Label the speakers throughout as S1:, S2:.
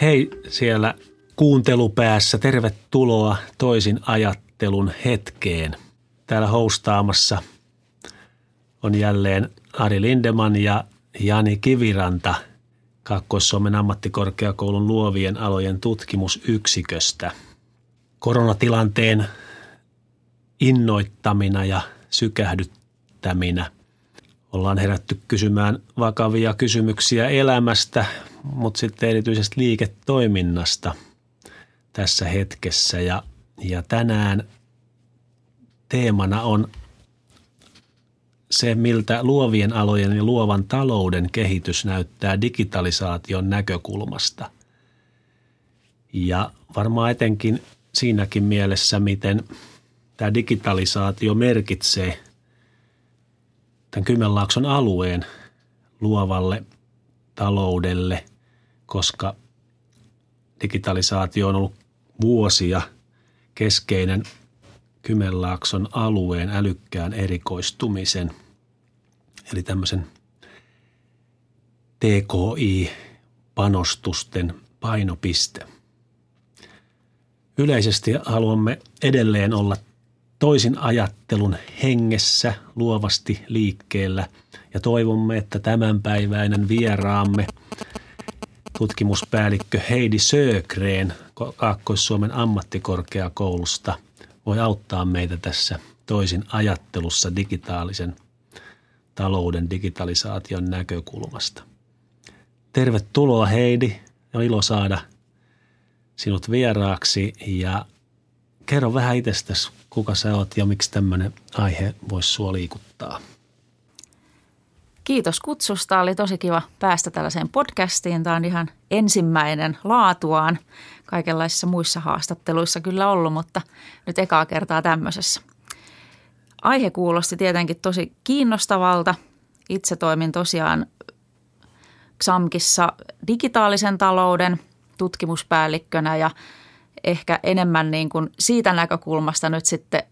S1: Hei siellä kuuntelupäässä, tervetuloa toisin ajattelun hetkeen. Täällä hostaamassa on jälleen Ari Lindeman ja Jani Kiviranta Kaakkois-Suomen ammattikorkeakoulun luovien alojen tutkimusyksiköstä. Koronatilanteen innoittamina ja sykähdyttäminä ollaan herätty kysymään vakavia kysymyksiä elämästä, mutta sitten erityisesti liiketoiminnasta tässä hetkessä. Ja, ja tänään teemana on se, miltä luovien alojen ja luovan talouden kehitys näyttää digitalisaation näkökulmasta. Ja varmaan etenkin siinäkin mielessä, miten tämä digitalisaatio merkitsee tämän Kymenlaakson alueen luovalle taloudelle, koska digitalisaatio on ollut vuosia keskeinen Kymenlaakson alueen älykkään erikoistumisen, eli tämmöisen TKI-panostusten painopiste. Yleisesti haluamme edelleen olla toisin ajattelun hengessä luovasti liikkeellä ja toivomme, että tämänpäiväinen vieraamme tutkimuspäällikkö Heidi Sögreen Kaakkois-Suomen ammattikorkeakoulusta voi auttaa meitä tässä toisin ajattelussa digitaalisen talouden digitalisaation näkökulmasta. Tervetuloa Heidi, on ilo saada sinut vieraaksi ja kerro vähän itsestäsi, kuka sä oot ja miksi tämmöinen aihe voisi sua liikuttaa.
S2: Kiitos kutsusta. Oli tosi kiva päästä tällaiseen podcastiin. Tämä on ihan ensimmäinen laatuaan. Kaikenlaisissa muissa haastatteluissa kyllä ollut, mutta nyt ekaa kertaa tämmöisessä. Aihe kuulosti tietenkin tosi kiinnostavalta. Itse toimin tosiaan XAMKissa digitaalisen talouden tutkimuspäällikkönä ja ehkä enemmän niin kuin siitä näkökulmasta nyt sitten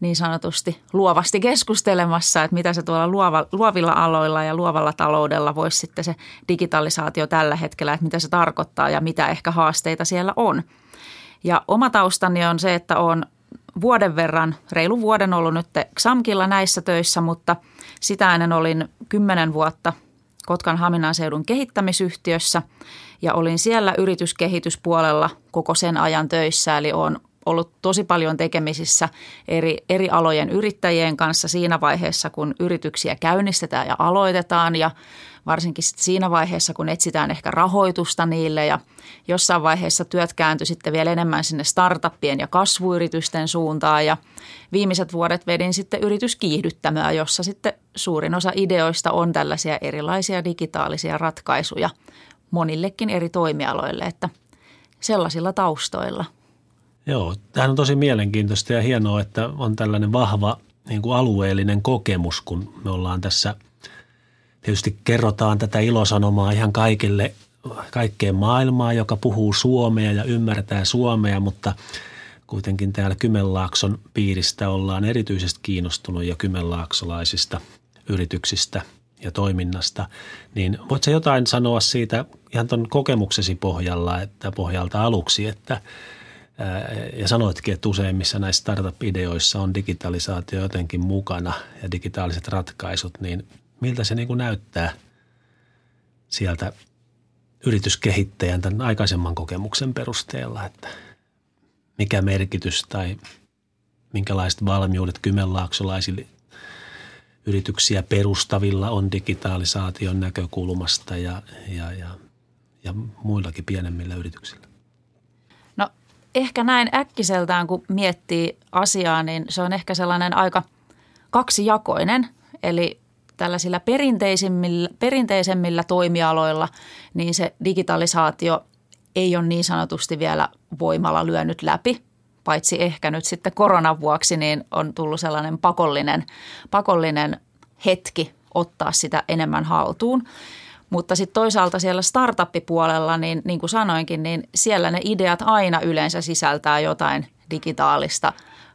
S2: niin sanotusti luovasti keskustelemassa, että mitä se tuolla luova, luovilla aloilla ja luovalla taloudella voisi sitten se digitalisaatio tällä hetkellä, että mitä se tarkoittaa ja mitä ehkä haasteita siellä on. Ja oma taustani on se, että olen vuoden verran, reilu vuoden ollut nyt XAMKilla näissä töissä, mutta sitä ennen olin kymmenen vuotta Kotkan Haminan seudun kehittämisyhtiössä ja olin siellä yrityskehityspuolella koko sen ajan töissä, eli olen ollut tosi paljon tekemisissä eri, eri alojen yrittäjien kanssa siinä vaiheessa, kun yrityksiä käynnistetään ja aloitetaan ja varsinkin siinä vaiheessa, kun etsitään ehkä rahoitusta niille ja jossain vaiheessa työt kääntyi sitten vielä enemmän sinne startuppien ja kasvuyritysten suuntaan ja viimeiset vuodet vedin sitten yrityskiihdyttämöä, jossa sitten suurin osa ideoista on tällaisia erilaisia digitaalisia ratkaisuja monillekin eri toimialoille, että sellaisilla taustoilla –
S1: Joo, tämä on tosi mielenkiintoista ja hienoa, että on tällainen vahva niin kuin alueellinen kokemus, kun me ollaan tässä, tietysti kerrotaan tätä ilosanomaa ihan kaikille, kaikkeen maailmaa, joka puhuu suomea ja ymmärtää suomea, mutta kuitenkin täällä Kymenlaakson piiristä ollaan erityisesti kiinnostunut ja kymenlaaksolaisista yrityksistä ja toiminnasta, niin voitko jotain sanoa siitä ihan tuon kokemuksesi pohjalla, että pohjalta aluksi, että – ja sanoitkin, että useimmissa näissä startup-ideoissa on digitalisaatio jotenkin mukana ja digitaaliset ratkaisut, niin miltä se niin kuin näyttää sieltä yrityskehittäjän tämän aikaisemman kokemuksen perusteella, että mikä merkitys tai minkälaiset valmiudet kymenlaaksolaisille yrityksiä perustavilla on digitalisaation näkökulmasta ja, ja, ja, ja muillakin pienemmillä yrityksillä?
S2: Ehkä näin äkkiseltään, kun miettii asiaa, niin se on ehkä sellainen aika kaksijakoinen. Eli tällaisilla perinteisemmillä, perinteisemmillä toimialoilla, niin se digitalisaatio ei ole niin sanotusti vielä voimalla lyönyt läpi, paitsi ehkä nyt sitten koronan vuoksi, niin on tullut sellainen pakollinen, pakollinen hetki ottaa sitä enemmän haltuun. Mutta sitten toisaalta siellä startup-puolella, niin, niin kuin sanoinkin, niin siellä ne ideat aina yleensä sisältää jotain digitaalista.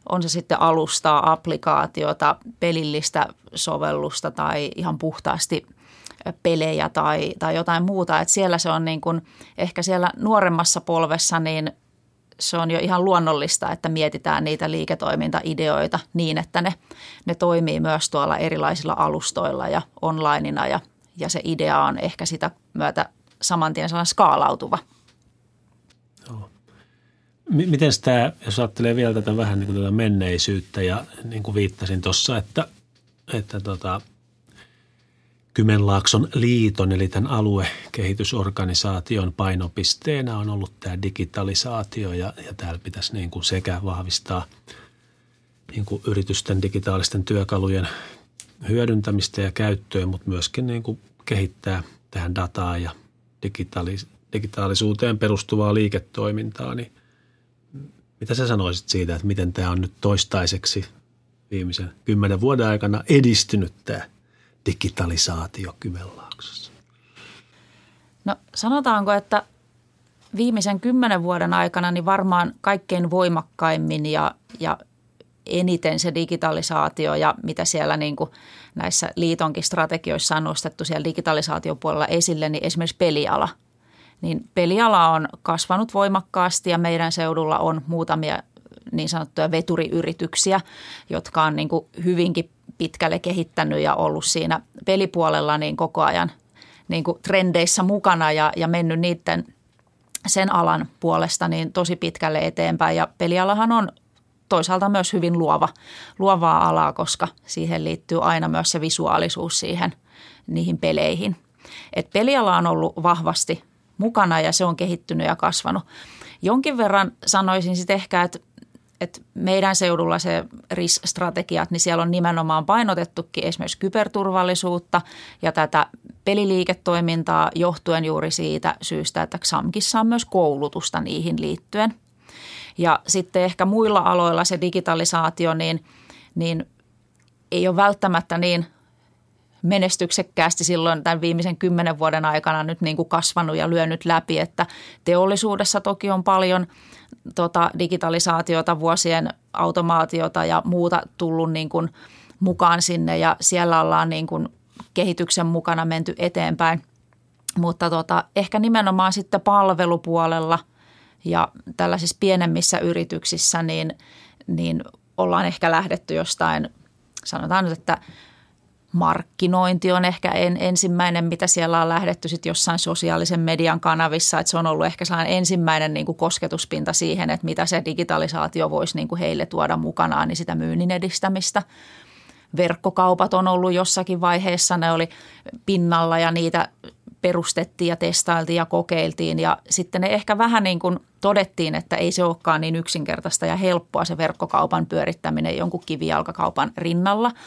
S2: On se sitten alustaa, applikaatiota, pelillistä sovellusta tai ihan puhtaasti pelejä tai, tai jotain muuta. Että siellä se on niin kuin, ehkä siellä nuoremmassa polvessa niin se on jo ihan luonnollista, että mietitään niitä liiketoimintaideoita niin, että ne, ne toimii myös tuolla erilaisilla alustoilla ja onlineina ja, ja se idea on ehkä sitä myötä saman tien sellainen skaalautuva.
S1: Joo. Miten tämä, jos ajattelee vielä tätä vähän niin kuin tätä menneisyyttä ja niin kuin viittasin tuossa, että, että tota, Kymenlaakson liiton eli tämän aluekehitysorganisaation painopisteenä on ollut tämä digitalisaatio ja, ja täällä pitäisi niin kuin sekä vahvistaa niin kuin yritysten digitaalisten työkalujen hyödyntämistä ja käyttöä, mutta myöskin niin kuin kehittää tähän dataa ja digitaalis- digitaalisuuteen perustuvaa liiketoimintaa, niin mitä sä sanoisit siitä, että miten tämä on nyt toistaiseksi viimeisen kymmenen vuoden aikana edistynyt tämä digitalisaatio Kymenlaaksossa?
S2: No sanotaanko, että viimeisen kymmenen vuoden aikana niin varmaan kaikkein voimakkaimmin ja, ja eniten se digitalisaatio ja mitä siellä niin kuin näissä liitonkin strategioissa on nostettu siellä digitalisaatiopuolella esille, niin esimerkiksi peliala. Niin peliala on kasvanut voimakkaasti ja meidän seudulla on muutamia niin sanottuja veturiyrityksiä, jotka on niin kuin hyvinkin pitkälle kehittänyt ja ollut siinä pelipuolella niin koko ajan niin kuin trendeissä mukana ja, ja mennyt niiden sen alan puolesta niin tosi pitkälle eteenpäin. Ja pelialahan on toisaalta myös hyvin luova, luovaa alaa, koska siihen liittyy aina myös se visuaalisuus siihen niihin peleihin. Et peliala on ollut vahvasti mukana ja se on kehittynyt ja kasvanut. Jonkin verran sanoisin sitten ehkä, että että meidän seudulla se RIS-strategiat, niin siellä on nimenomaan painotettukin esimerkiksi kyberturvallisuutta ja tätä peliliiketoimintaa johtuen juuri siitä syystä, että XAMKissa on myös koulutusta niihin liittyen. Ja sitten ehkä muilla aloilla se digitalisaatio, niin, niin ei ole välttämättä niin menestyksekkäästi silloin tämän viimeisen kymmenen vuoden aikana nyt niin kuin kasvanut ja lyönyt läpi, että teollisuudessa toki on paljon – tota, digitalisaatiota, vuosien automaatiota ja muuta tullut niin kuin mukaan sinne ja siellä ollaan niin kuin kehityksen mukana menty eteenpäin. Mutta tota, ehkä nimenomaan sitten palvelupuolella ja tällaisissa pienemmissä yrityksissä niin, niin ollaan ehkä lähdetty jostain, sanotaan nyt, että – markkinointi on ehkä en, ensimmäinen, mitä siellä on lähdetty sitten jossain sosiaalisen median kanavissa. Että se on ollut ehkä sellainen ensimmäinen niin kuin kosketuspinta siihen, että mitä se digitalisaatio voisi niin kuin heille tuoda mukanaan, niin sitä myynnin edistämistä. Verkkokaupat on ollut jossakin vaiheessa, ne oli pinnalla ja niitä perustettiin ja testailtiin ja kokeiltiin ja sitten ne ehkä vähän niin kuin todettiin, että ei se olekaan niin yksinkertaista ja helppoa se verkkokaupan pyörittäminen jonkun kivijalkakaupan rinnalla –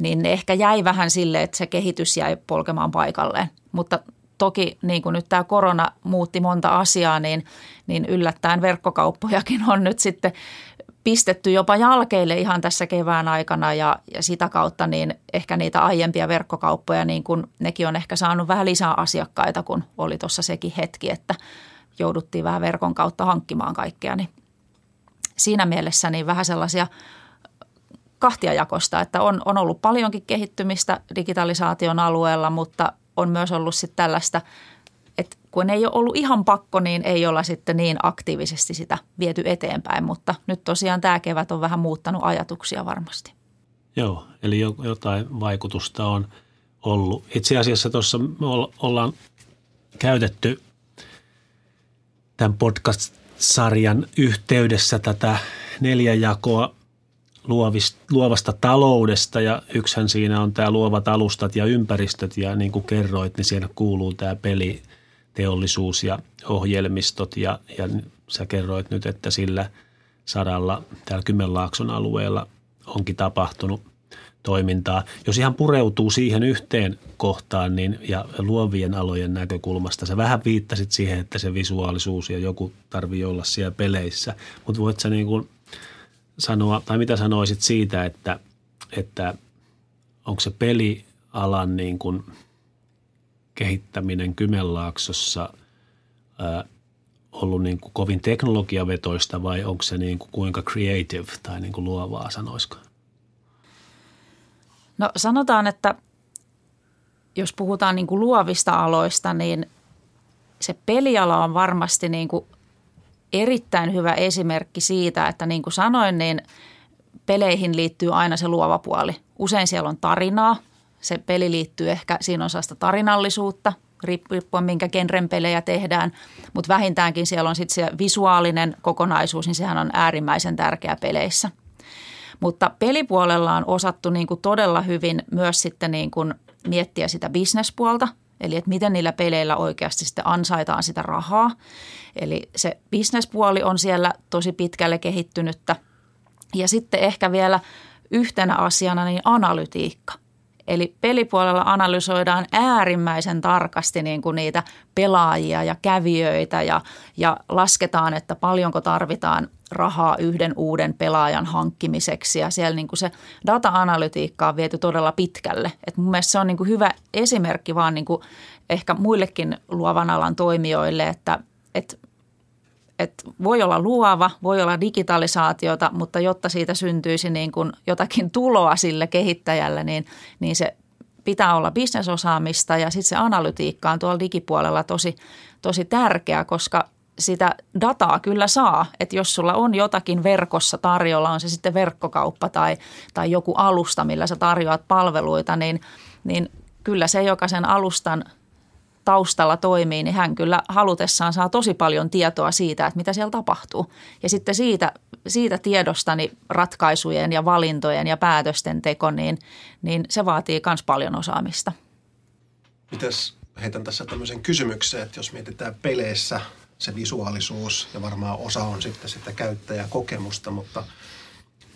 S2: niin ne ehkä jäi vähän sille, että se kehitys jäi polkemaan paikalleen. Mutta toki niin kuin nyt tämä korona muutti monta asiaa, niin, niin yllättäen verkkokauppojakin on nyt sitten pistetty jopa jalkeille ihan tässä kevään aikana ja, ja sitä kautta niin ehkä niitä aiempia verkkokauppoja, niin kun nekin on ehkä saanut vähän lisää asiakkaita, kun oli tuossa sekin hetki, että jouduttiin vähän verkon kautta hankkimaan kaikkea. Niin siinä mielessä niin vähän sellaisia – kahtiajakosta, että on, on ollut paljonkin kehittymistä digitalisaation alueella, mutta on myös ollut sitten tällaista, kun ei ole ollut ihan pakko, niin ei olla sitten niin aktiivisesti sitä viety eteenpäin, mutta nyt tosiaan tämä kevät on vähän muuttanut ajatuksia varmasti.
S1: Joo, eli jotain vaikutusta on ollut. Itse asiassa tuossa me ollaan käytetty tämän podcast-sarjan yhteydessä tätä neljäjakoa luovista, taloudesta ja yksihän siinä on tämä luovat alustat ja ympäristöt ja niin kuin kerroit, niin siellä kuuluu tämä peliteollisuus ja ohjelmistot ja, ja sä kerroit nyt, että sillä saralla täällä Kymenlaakson alueella onkin tapahtunut toimintaa. Jos ihan pureutuu siihen yhteen kohtaan niin, ja luovien alojen näkökulmasta, sä vähän viittasit siihen, että se visuaalisuus ja joku tarvii olla siellä peleissä, mutta voit sä niin kuin sanoa, tai mitä sanoisit siitä, että, että onko se pelialan niin kuin kehittäminen Kymenlaaksossa ää, ollut niin kuin kovin teknologiavetoista vai onko se niin kuin kuinka creative tai niin kuin luovaa, sanoisiko? No sanotaan, että –
S2: jos puhutaan niin kuin luovista aloista, niin se peliala on varmasti niin kuin erittäin hyvä esimerkki siitä, että niin kuin sanoin, niin peleihin liittyy aina se luova puoli. Usein siellä on tarinaa. Se peli liittyy ehkä, siinä on sellaista tarinallisuutta, riippuen minkä genren pelejä tehdään, mutta vähintäänkin siellä on sitten se visuaalinen kokonaisuus, niin sehän on äärimmäisen tärkeä peleissä. Mutta pelipuolella on osattu niin kuin todella hyvin myös sitten niin kuin miettiä sitä bisnespuolta, eli että miten niillä peleillä oikeasti sitten ansaitaan sitä rahaa. Eli se bisnespuoli on siellä tosi pitkälle kehittynyttä. Ja sitten ehkä vielä yhtenä asiana niin analytiikka. Eli pelipuolella analysoidaan äärimmäisen tarkasti niin kuin niitä pelaajia ja kävijöitä ja, ja lasketaan, että paljonko tarvitaan rahaa yhden uuden pelaajan hankkimiseksi. Ja siellä niin kuin se data-analytiikka on viety todella pitkälle. Et mun mielestä se on niin kuin hyvä esimerkki vaan niin kuin ehkä muillekin luovan alan toimijoille, että, että että voi olla luova, voi olla digitalisaatiota, mutta jotta siitä syntyisi niin kuin jotakin tuloa sille kehittäjälle, niin, niin se pitää olla bisnesosaamista ja sitten se analytiikka on tuolla digipuolella tosi, tosi tärkeä, koska sitä dataa kyllä saa, että jos sulla on jotakin verkossa tarjolla, on se sitten verkkokauppa tai, tai joku alusta, millä sä tarjoat palveluita, niin, niin kyllä se, joka sen alustan – taustalla toimii, niin hän kyllä halutessaan saa tosi paljon tietoa siitä, että mitä siellä tapahtuu. Ja sitten siitä, siitä tiedostani ratkaisujen ja valintojen ja päätösten teko, niin, niin se vaatii myös paljon osaamista.
S3: Mites heitän tässä tämmöisen kysymyksen, että jos mietitään peleissä se visuaalisuus ja varmaan osa on sitten sitä käyttäjäkokemusta, mutta –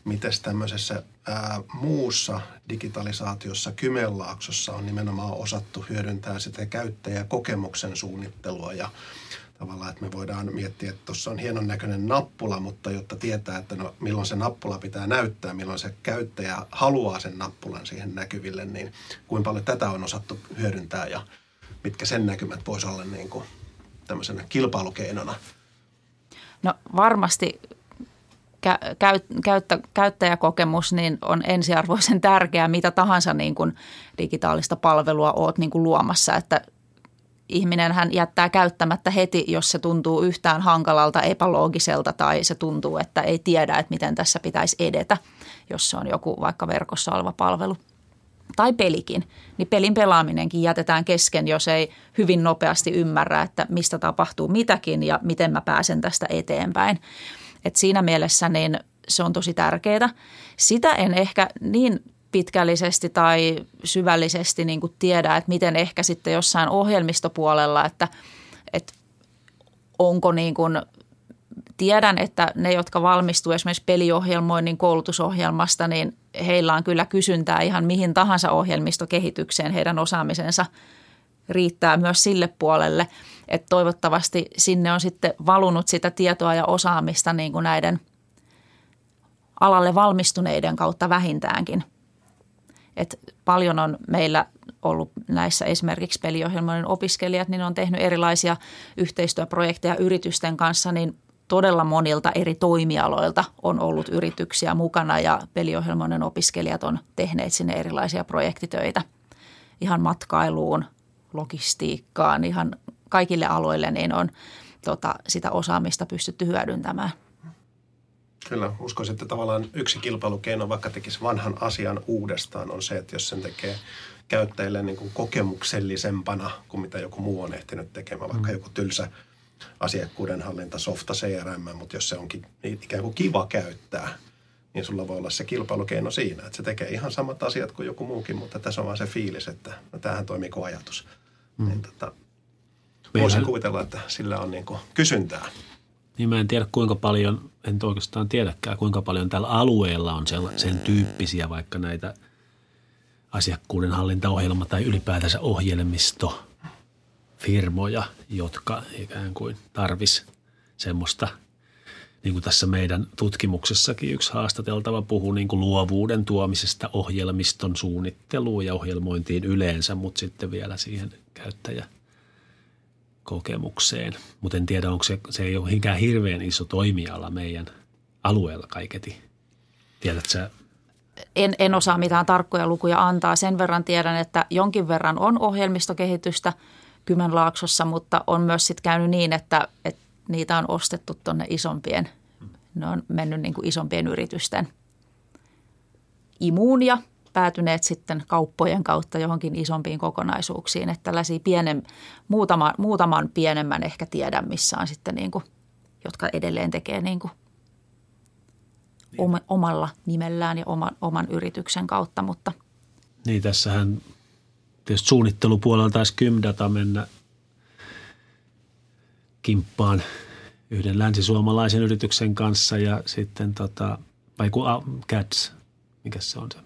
S3: miten tämmöisessä ää, muussa digitalisaatiossa Kymenlaaksossa on nimenomaan osattu hyödyntää sitä käyttäjäkokemuksen suunnittelua ja tavallaan, että me voidaan miettiä, että tuossa on hienon näköinen nappula, mutta jotta tietää, että no, milloin se nappula pitää näyttää, milloin se käyttäjä haluaa sen nappulan siihen näkyville, niin kuinka paljon tätä on osattu hyödyntää ja mitkä sen näkymät voisi olla niin kuin tämmöisenä kilpailukeinona?
S2: No varmasti käyttä, käyttäjäkokemus niin on ensiarvoisen tärkeää, mitä tahansa niin kuin digitaalista palvelua oot niin kuin luomassa, että ihminen hän jättää käyttämättä heti, jos se tuntuu yhtään hankalalta, epäloogiselta tai se tuntuu, että ei tiedä, että miten tässä pitäisi edetä, jos se on joku vaikka verkossa oleva palvelu tai pelikin, niin pelin pelaaminenkin jätetään kesken, jos ei hyvin nopeasti ymmärrä, että mistä tapahtuu mitäkin ja miten mä pääsen tästä eteenpäin. Et siinä mielessä niin se on tosi tärkeää. Sitä en ehkä niin pitkällisesti tai syvällisesti niin kuin tiedä, että miten ehkä sitten jossain ohjelmistopuolella, että, että onko niin kuin, tiedän, että ne, jotka valmistuu esimerkiksi peliohjelmoinnin koulutusohjelmasta, niin heillä on kyllä kysyntää ihan mihin tahansa ohjelmistokehitykseen. Heidän osaamisensa riittää myös sille puolelle – että toivottavasti sinne on sitten valunut sitä tietoa ja osaamista niin kuin näiden alalle valmistuneiden kautta vähintäänkin. Et paljon on meillä ollut näissä esimerkiksi peliohjelmoiden opiskelijat, niin on tehnyt erilaisia yhteistyöprojekteja yritysten kanssa, niin todella monilta eri toimialoilta on ollut yrityksiä mukana ja peliohjelmoiden opiskelijat on tehneet sinne erilaisia projektitöitä ihan matkailuun, logistiikkaan, ihan kaikille aloille niin on tota, sitä osaamista pystytty hyödyntämään.
S3: Kyllä, uskoisin, että tavallaan yksi kilpailukeino, vaikka tekisi vanhan asian uudestaan, on se, että jos sen tekee käyttäjille niin kuin kokemuksellisempana kuin mitä joku muu on ehtinyt tekemään, vaikka mm. joku tylsä asiakkuuden hallinta, softa, CRM, mutta jos se onkin ikään kuin kiva käyttää, niin sulla voi olla se kilpailukeino siinä, että se tekee ihan samat asiat kuin joku muukin, mutta tässä on vaan se fiilis, että no tämähän toimii kuin ajatus. Mm. Niin, tota, Voisin kuvitella, että sillä on niin kuin kysyntää.
S1: Niin mä en tiedä kuinka paljon, en oikeastaan tiedäkään kuinka paljon tällä alueella on sen, sen tyyppisiä vaikka näitä asiakkuuden hallintaohjelma tai ylipäätänsä ohjelmistofirmoja, jotka ikään kuin tarvis semmoista, niin kuin tässä meidän tutkimuksessakin yksi haastateltava puhuu niin kuin luovuuden tuomisesta ohjelmiston suunnitteluun ja ohjelmointiin yleensä, mutta sitten vielä siihen käyttäjä – kokemukseen. Mutta en tiedä, onko se, se ei ole hinkään hirveän iso toimiala meidän alueella kaiketi. Tiedätkö
S2: en, en osaa mitään tarkkoja lukuja antaa. Sen verran tiedän, että jonkin verran on ohjelmistokehitystä Kymenlaaksossa, mutta on myös sitten käynyt niin, että, että niitä on ostettu tuonne isompien, ne on mennyt niin kuin isompien yritysten imuun ja päätyneet sitten kauppojen kautta johonkin isompiin kokonaisuuksiin. Että tällaisia pienen, muutaman, muutaman pienemmän ehkä tiedän, missä on sitten niin kuin, jotka edelleen tekee niin kuin niin. omalla nimellään ja oman, oman yrityksen kautta, mutta –
S1: niin, tässähän tietysti suunnittelupuolella taisi Kymdata mennä kimppaan yhden länsisuomalaisen yrityksen kanssa ja sitten tota, vai kun CADS, mikä se on se?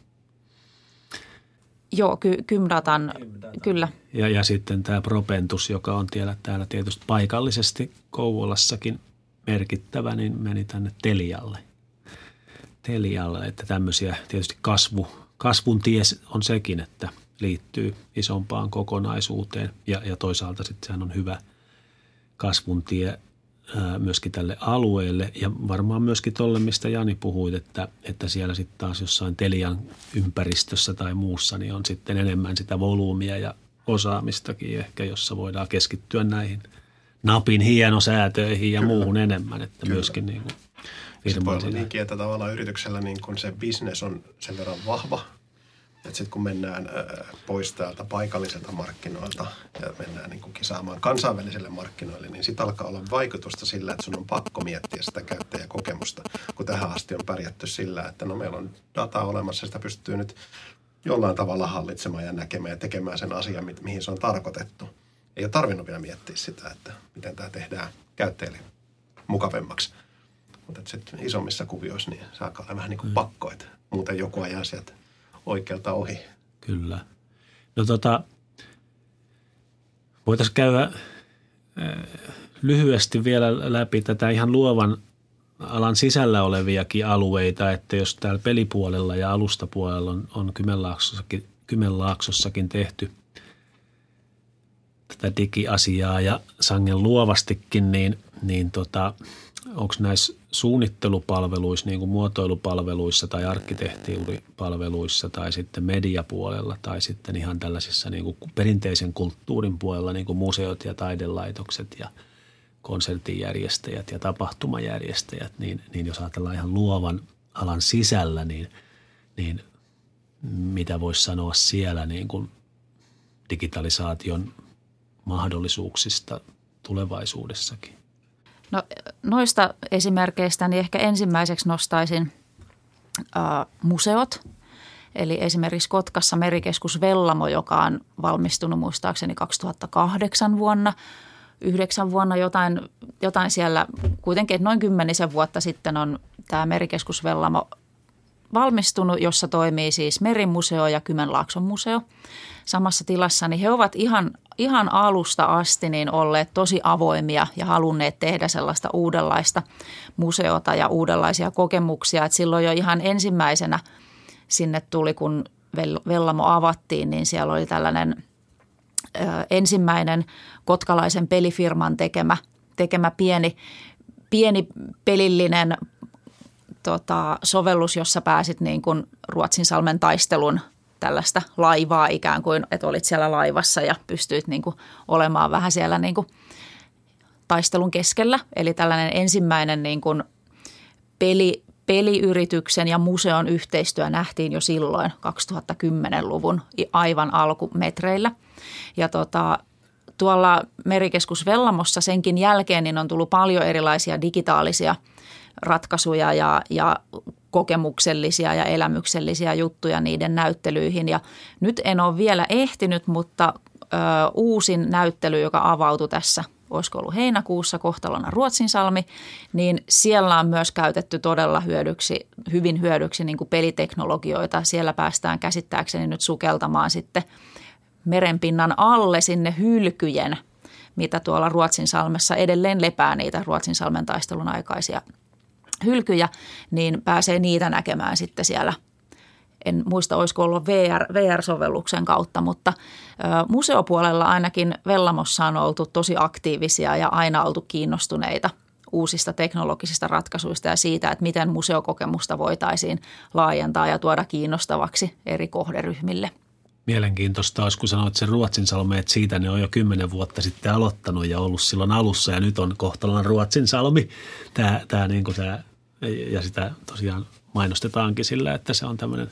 S2: Joo, ky- Kymdatan, Kymdatan, kyllä.
S1: Ja, ja sitten tämä Propentus, joka on täällä, täällä tietysti paikallisesti Kouvolassakin merkittävä, niin meni tänne Telialle. Telialle, että tämmöisiä tietysti kasvu, kasvun tie on sekin, että liittyy isompaan kokonaisuuteen ja, ja toisaalta sitten sehän on hyvä kasvun tie myöskin tälle alueelle ja varmaan myöskin tuolle, mistä Jani puhui, että, että siellä sitten taas jossain Telian ympäristössä tai muussa niin on sitten enemmän sitä volyymia ja osaamistakin ehkä, jossa voidaan keskittyä näihin napin hienosäätöihin ja Kyllä. muuhun enemmän, että Kyllä. myöskin niin kuin
S3: se voi olla niinkin, että tavallaan yrityksellä niin kun se business on sen verran vahva, sitten kun mennään pois täältä paikalliselta markkinoilta ja mennään niin kuin kisaamaan kansainväliselle markkinoille, niin sitten alkaa olla vaikutusta sillä, että sun on pakko miettiä sitä käyttäjäkokemusta, kun tähän asti on pärjätty sillä, että no meillä on data olemassa, sitä pystyy nyt jollain tavalla hallitsemaan ja näkemään ja tekemään sen asian, mihin se on tarkoitettu. Ei ole tarvinnut vielä miettiä sitä, että miten tämä tehdään käyttäjille mukavemmaksi. Mutta sitten isommissa kuvioissa niin se alkaa olla vähän niin kuin mm. pakko, että muuten joku ajaa sieltä oikealta ohi.
S1: Kyllä. No tota, voitaisiin käydä äh, lyhyesti vielä läpi tätä ihan luovan alan sisällä oleviakin alueita, että jos täällä pelipuolella ja alustapuolella on, on Kymenlaaksossakin, Kymenlaaksossakin tehty tätä digiasiaa ja sangen luovastikin, niin, niin tota, onko näissä suunnittelupalveluissa, niin kuin muotoilupalveluissa tai arkkitehtuuripalveluissa tai sitten mediapuolella tai sitten ihan tällaisissa niin kuin perinteisen kulttuurin puolella, niin kuin museot ja taidelaitokset ja konsertinjärjestäjät ja tapahtumajärjestäjät, niin, niin jos ajatellaan ihan luovan alan sisällä, niin, niin mitä voisi sanoa siellä niin kuin digitalisaation mahdollisuuksista tulevaisuudessakin?
S2: No, noista esimerkkeistä niin ehkä ensimmäiseksi nostaisin ä, museot. Eli esimerkiksi Kotkassa merikeskus Vellamo, joka on valmistunut muistaakseni 2008 vuonna. Yhdeksän vuonna jotain, jotain siellä, kuitenkin noin kymmenisen vuotta sitten on tämä merikeskus Vellamo valmistunut, jossa toimii siis Merimuseo ja Kymenlaakson museo samassa tilassa, niin he ovat ihan, ihan alusta asti niin olleet tosi avoimia ja halunneet tehdä sellaista uudenlaista museota ja uudenlaisia kokemuksia. Et silloin jo ihan ensimmäisenä sinne tuli, kun Vellamo avattiin, niin siellä oli tällainen ö, ensimmäinen kotkalaisen pelifirman tekemä, tekemä pieni, pieni pelillinen tota, sovellus, jossa pääsit niin kuin Ruotsin salmen taistelun tällaista laivaa ikään kuin, että olit siellä laivassa ja pystyit niin kuin olemaan vähän siellä niin kuin taistelun keskellä. Eli tällainen ensimmäinen niin kuin peli, peliyrityksen ja museon yhteistyö nähtiin jo silloin 2010-luvun aivan alkumetreillä. Ja tota, tuolla Merikeskus Vellamossa senkin jälkeen niin on tullut paljon erilaisia digitaalisia – ratkaisuja ja, ja kokemuksellisia ja elämyksellisiä juttuja niiden näyttelyihin. Ja nyt en ole vielä ehtinyt, mutta ö, uusin näyttely, joka avautui tässä, olisiko ollut heinäkuussa kohtalona Ruotsinsalmi, niin siellä on myös käytetty todella hyödyksi, hyvin hyödyksi niin peliteknologioita. Siellä päästään käsittääkseni nyt sukeltamaan sitten merenpinnan alle sinne hylkyjen, mitä tuolla Ruotsinsalmessa edelleen lepää niitä Ruotsinsalmen taistelun aikaisia hylkyjä, niin pääsee niitä näkemään sitten siellä en muista, olisiko ollut VR, VR-sovelluksen kautta, mutta ö, museopuolella ainakin Vellamossa on oltu tosi aktiivisia ja aina oltu kiinnostuneita uusista teknologisista ratkaisuista ja siitä, että miten museokokemusta voitaisiin laajentaa ja tuoda kiinnostavaksi eri kohderyhmille.
S1: Mielenkiintoista olisi, kun sanoit sen Ruotsin salme, että siitä ne on jo kymmenen vuotta sitten aloittanut ja ollut silloin alussa ja nyt on kohtalona Ruotsin salmi. Tämä, tämä, niin kuin tämä, ja sitä tosiaan mainostetaankin sillä, että se on tämmöinen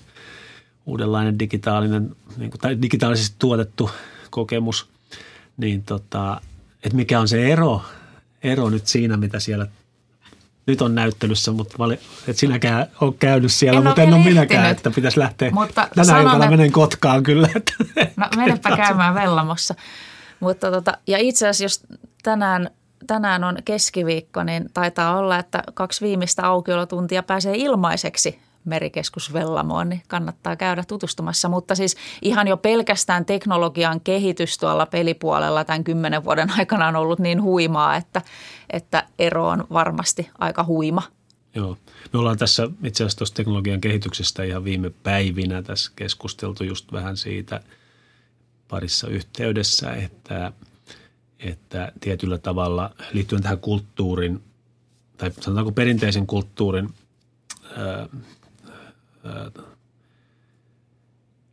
S1: uudenlainen digitaalinen, niin kuin, tai digitaalisesti tuotettu kokemus. Niin tota, että mikä on se ero, ero nyt siinä, mitä siellä nyt on näyttelyssä, mutta vali, et sinäkään ole käynyt siellä, en mutta en ole minäkään, että pitäisi lähteä. Mutta Tänä iltana että... menen Kotkaan kyllä.
S2: No menepä käymään Vellamossa. Mutta tota, ja itse asiassa jos tänään, tänään on keskiviikko, niin taitaa olla, että kaksi viimeistä aukiolotuntia pääsee ilmaiseksi merikeskus Vellamoon, niin kannattaa käydä tutustumassa. Mutta siis ihan jo pelkästään teknologian kehitys tuolla pelipuolella tämän kymmenen vuoden aikana on ollut niin huimaa, että, että ero on varmasti aika huima.
S1: Joo. Me ollaan tässä itse asiassa tuosta teknologian kehityksestä ihan viime päivinä tässä keskusteltu just vähän siitä parissa yhteydessä, että, että tietyllä tavalla liittyen tähän kulttuurin tai sanotaanko perinteisen kulttuurin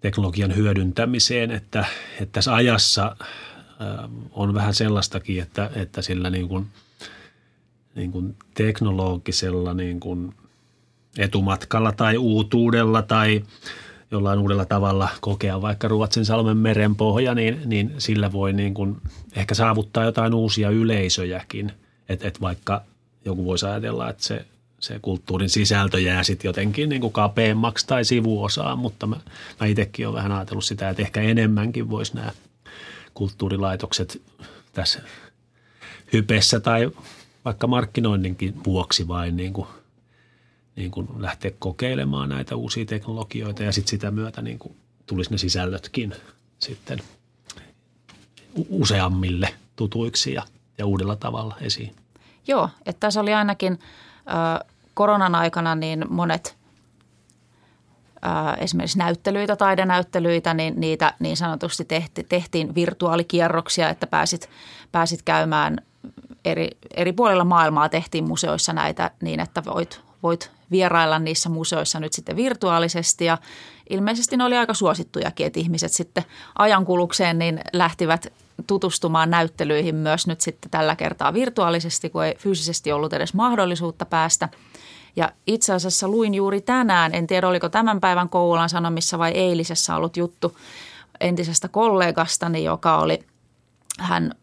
S1: teknologian hyödyntämiseen, että, että tässä ajassa on vähän sellaistakin, että, että sillä niin kuin, niin kuin teknologisella niin kuin etumatkalla tai uutuudella tai jollain uudella tavalla kokea vaikka Ruotsin salmen merenpohja, niin, niin sillä voi niin kuin ehkä saavuttaa jotain uusia yleisöjäkin. Että et vaikka joku voisi ajatella, että se se kulttuurin sisältö jää sitten jotenkin niin kuin kapeammaksi tai sivuosaan, mutta mä, mä itsekin olen vähän ajatellut sitä, että ehkä enemmänkin voisi nämä kulttuurilaitokset tässä hypessä tai vaikka markkinoinninkin vuoksi vain niin kuin, niin kuin lähteä kokeilemaan näitä uusia teknologioita ja sitten sitä myötä niin kuin tulisi ne sisällötkin sitten useammille tutuiksi ja, ja uudella tavalla esiin.
S2: Joo, että tässä oli ainakin – koronan aikana niin monet esimerkiksi näyttelyitä, taidenäyttelyitä, niin niitä niin sanotusti tehti, tehtiin virtuaalikierroksia, että pääsit, pääsit käymään eri, eri puolilla maailmaa tehtiin museoissa näitä niin, että voit, voit vierailla niissä museoissa nyt sitten virtuaalisesti ja ilmeisesti ne oli aika suosittujakin, että ihmiset sitten ajankulukseen niin lähtivät tutustumaan näyttelyihin myös nyt sitten tällä kertaa virtuaalisesti, kun ei fyysisesti ollut edes mahdollisuutta päästä. Ja itse asiassa luin juuri tänään, en tiedä oliko tämän päivän Kouvolan Sanomissa vai eilisessä ollut juttu entisestä kollegastani, joka oli, hän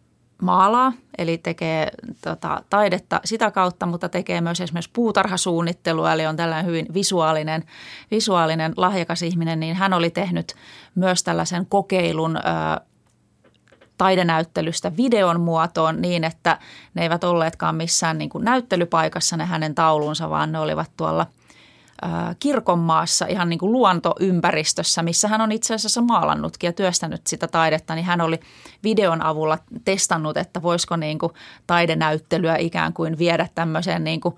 S2: maalaa, eli tekee tota, taidetta sitä kautta, mutta tekee myös esimerkiksi puutarhasuunnittelua, eli on tällainen hyvin visuaalinen, visuaalinen lahjakas ihminen, niin hän oli tehnyt myös tällaisen kokeilun ö, taidenäyttelystä videon muotoon niin, että ne eivät olleetkaan missään niin kuin näyttelypaikassa ne hänen taulunsa, vaan ne olivat tuolla kirkonmaassa ihan niin kuin luontoympäristössä, missä hän on itse asiassa maalannutkin ja työstänyt sitä taidetta, niin hän oli videon avulla testannut, että voisiko niin kuin taidenäyttelyä ikään kuin viedä tämmöiseen niin kuin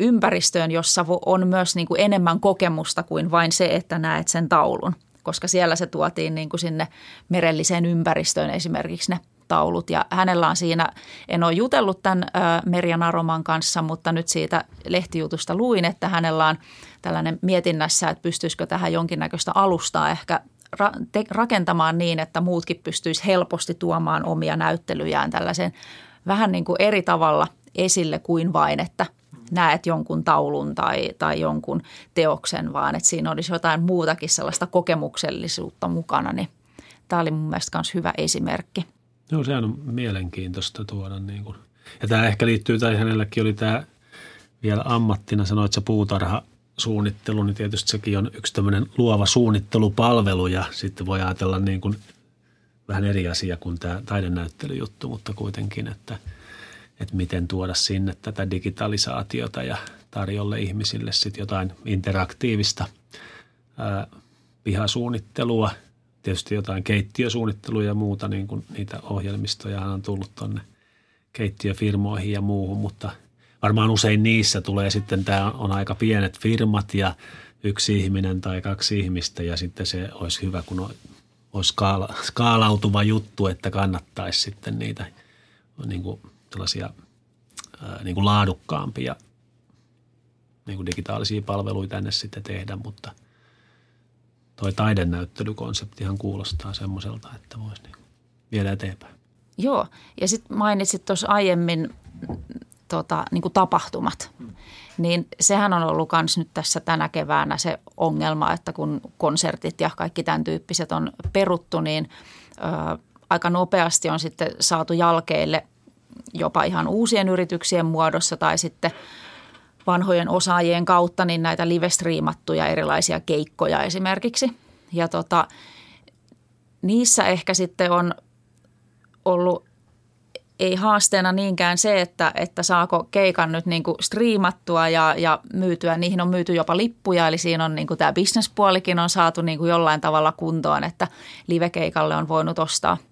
S2: ympäristöön, jossa on myös niin kuin enemmän kokemusta kuin vain se, että näet sen taulun. Koska siellä se tuotiin niin kuin sinne merelliseen ympäristöön esimerkiksi ne taulut. Ja hänellä on siinä, en ole jutellut tämän Merjan Aroman kanssa, mutta nyt siitä lehtijutusta luin, että hänellä on tällainen mietinnässä, että pystyisikö tähän jonkinnäköistä alustaa ehkä rakentamaan niin, että muutkin pystyisivät helposti tuomaan omia näyttelyjään tällaisen vähän niin kuin eri tavalla esille kuin vain, että – näet jonkun taulun tai, tai jonkun teoksen, vaan että siinä olisi jotain muutakin sellaista kokemuksellisuutta mukana, niin tämä oli mun mielestä myös hyvä esimerkki.
S1: Joo, sehän on mielenkiintoista tuoda. Niin kuin. Ja tämä ehkä liittyy, tai hänelläkin oli tämä vielä ammattina, sanoit se puutarha suunnittelu, niin tietysti sekin on yksi tämmöinen luova suunnittelupalvelu ja sitten voi ajatella niin kuin vähän eri asia kuin tämä taidenäyttelyjuttu, mutta kuitenkin, että – että miten tuoda sinne tätä digitalisaatiota ja tarjolle ihmisille sitten jotain interaktiivista ää, pihasuunnittelua, tietysti jotain keittiösuunnittelua ja muuta, niin kuin niitä ohjelmistoja on tullut tuonne keittiöfirmoihin ja muuhun, mutta varmaan usein niissä tulee sitten, tämä on aika pienet firmat ja yksi ihminen tai kaksi ihmistä ja sitten se olisi hyvä, kun olisi skaala, skaalautuva juttu, että kannattaisi sitten niitä niin kuin tällaisia niin kuin laadukkaampia niin kuin digitaalisia palveluita tänne sitten tehdä, mutta toi taidenäyttelykonseptihan kuulostaa semmoiselta, että voisi niin viedä eteenpäin.
S2: Joo, ja sitten mainitsit tuossa aiemmin tota, niin kuin tapahtumat. Hmm. Niin sehän on ollut myös nyt tässä tänä keväänä se ongelma, että kun konsertit ja kaikki tämän tyyppiset on peruttu, niin ö, aika nopeasti on sitten saatu jalkeille jopa ihan uusien yrityksien muodossa tai sitten vanhojen osaajien kautta niin näitä live-striimattuja erilaisia keikkoja esimerkiksi. Ja tota, niissä ehkä sitten on ollut ei haasteena niinkään se, että, että saako keikan nyt niin kuin striimattua ja, ja myytyä. Niihin on myyty jopa lippuja, eli siinä on niin kuin tämä bisnespuolikin on saatu niin kuin jollain tavalla kuntoon, että livekeikalle on voinut ostaa –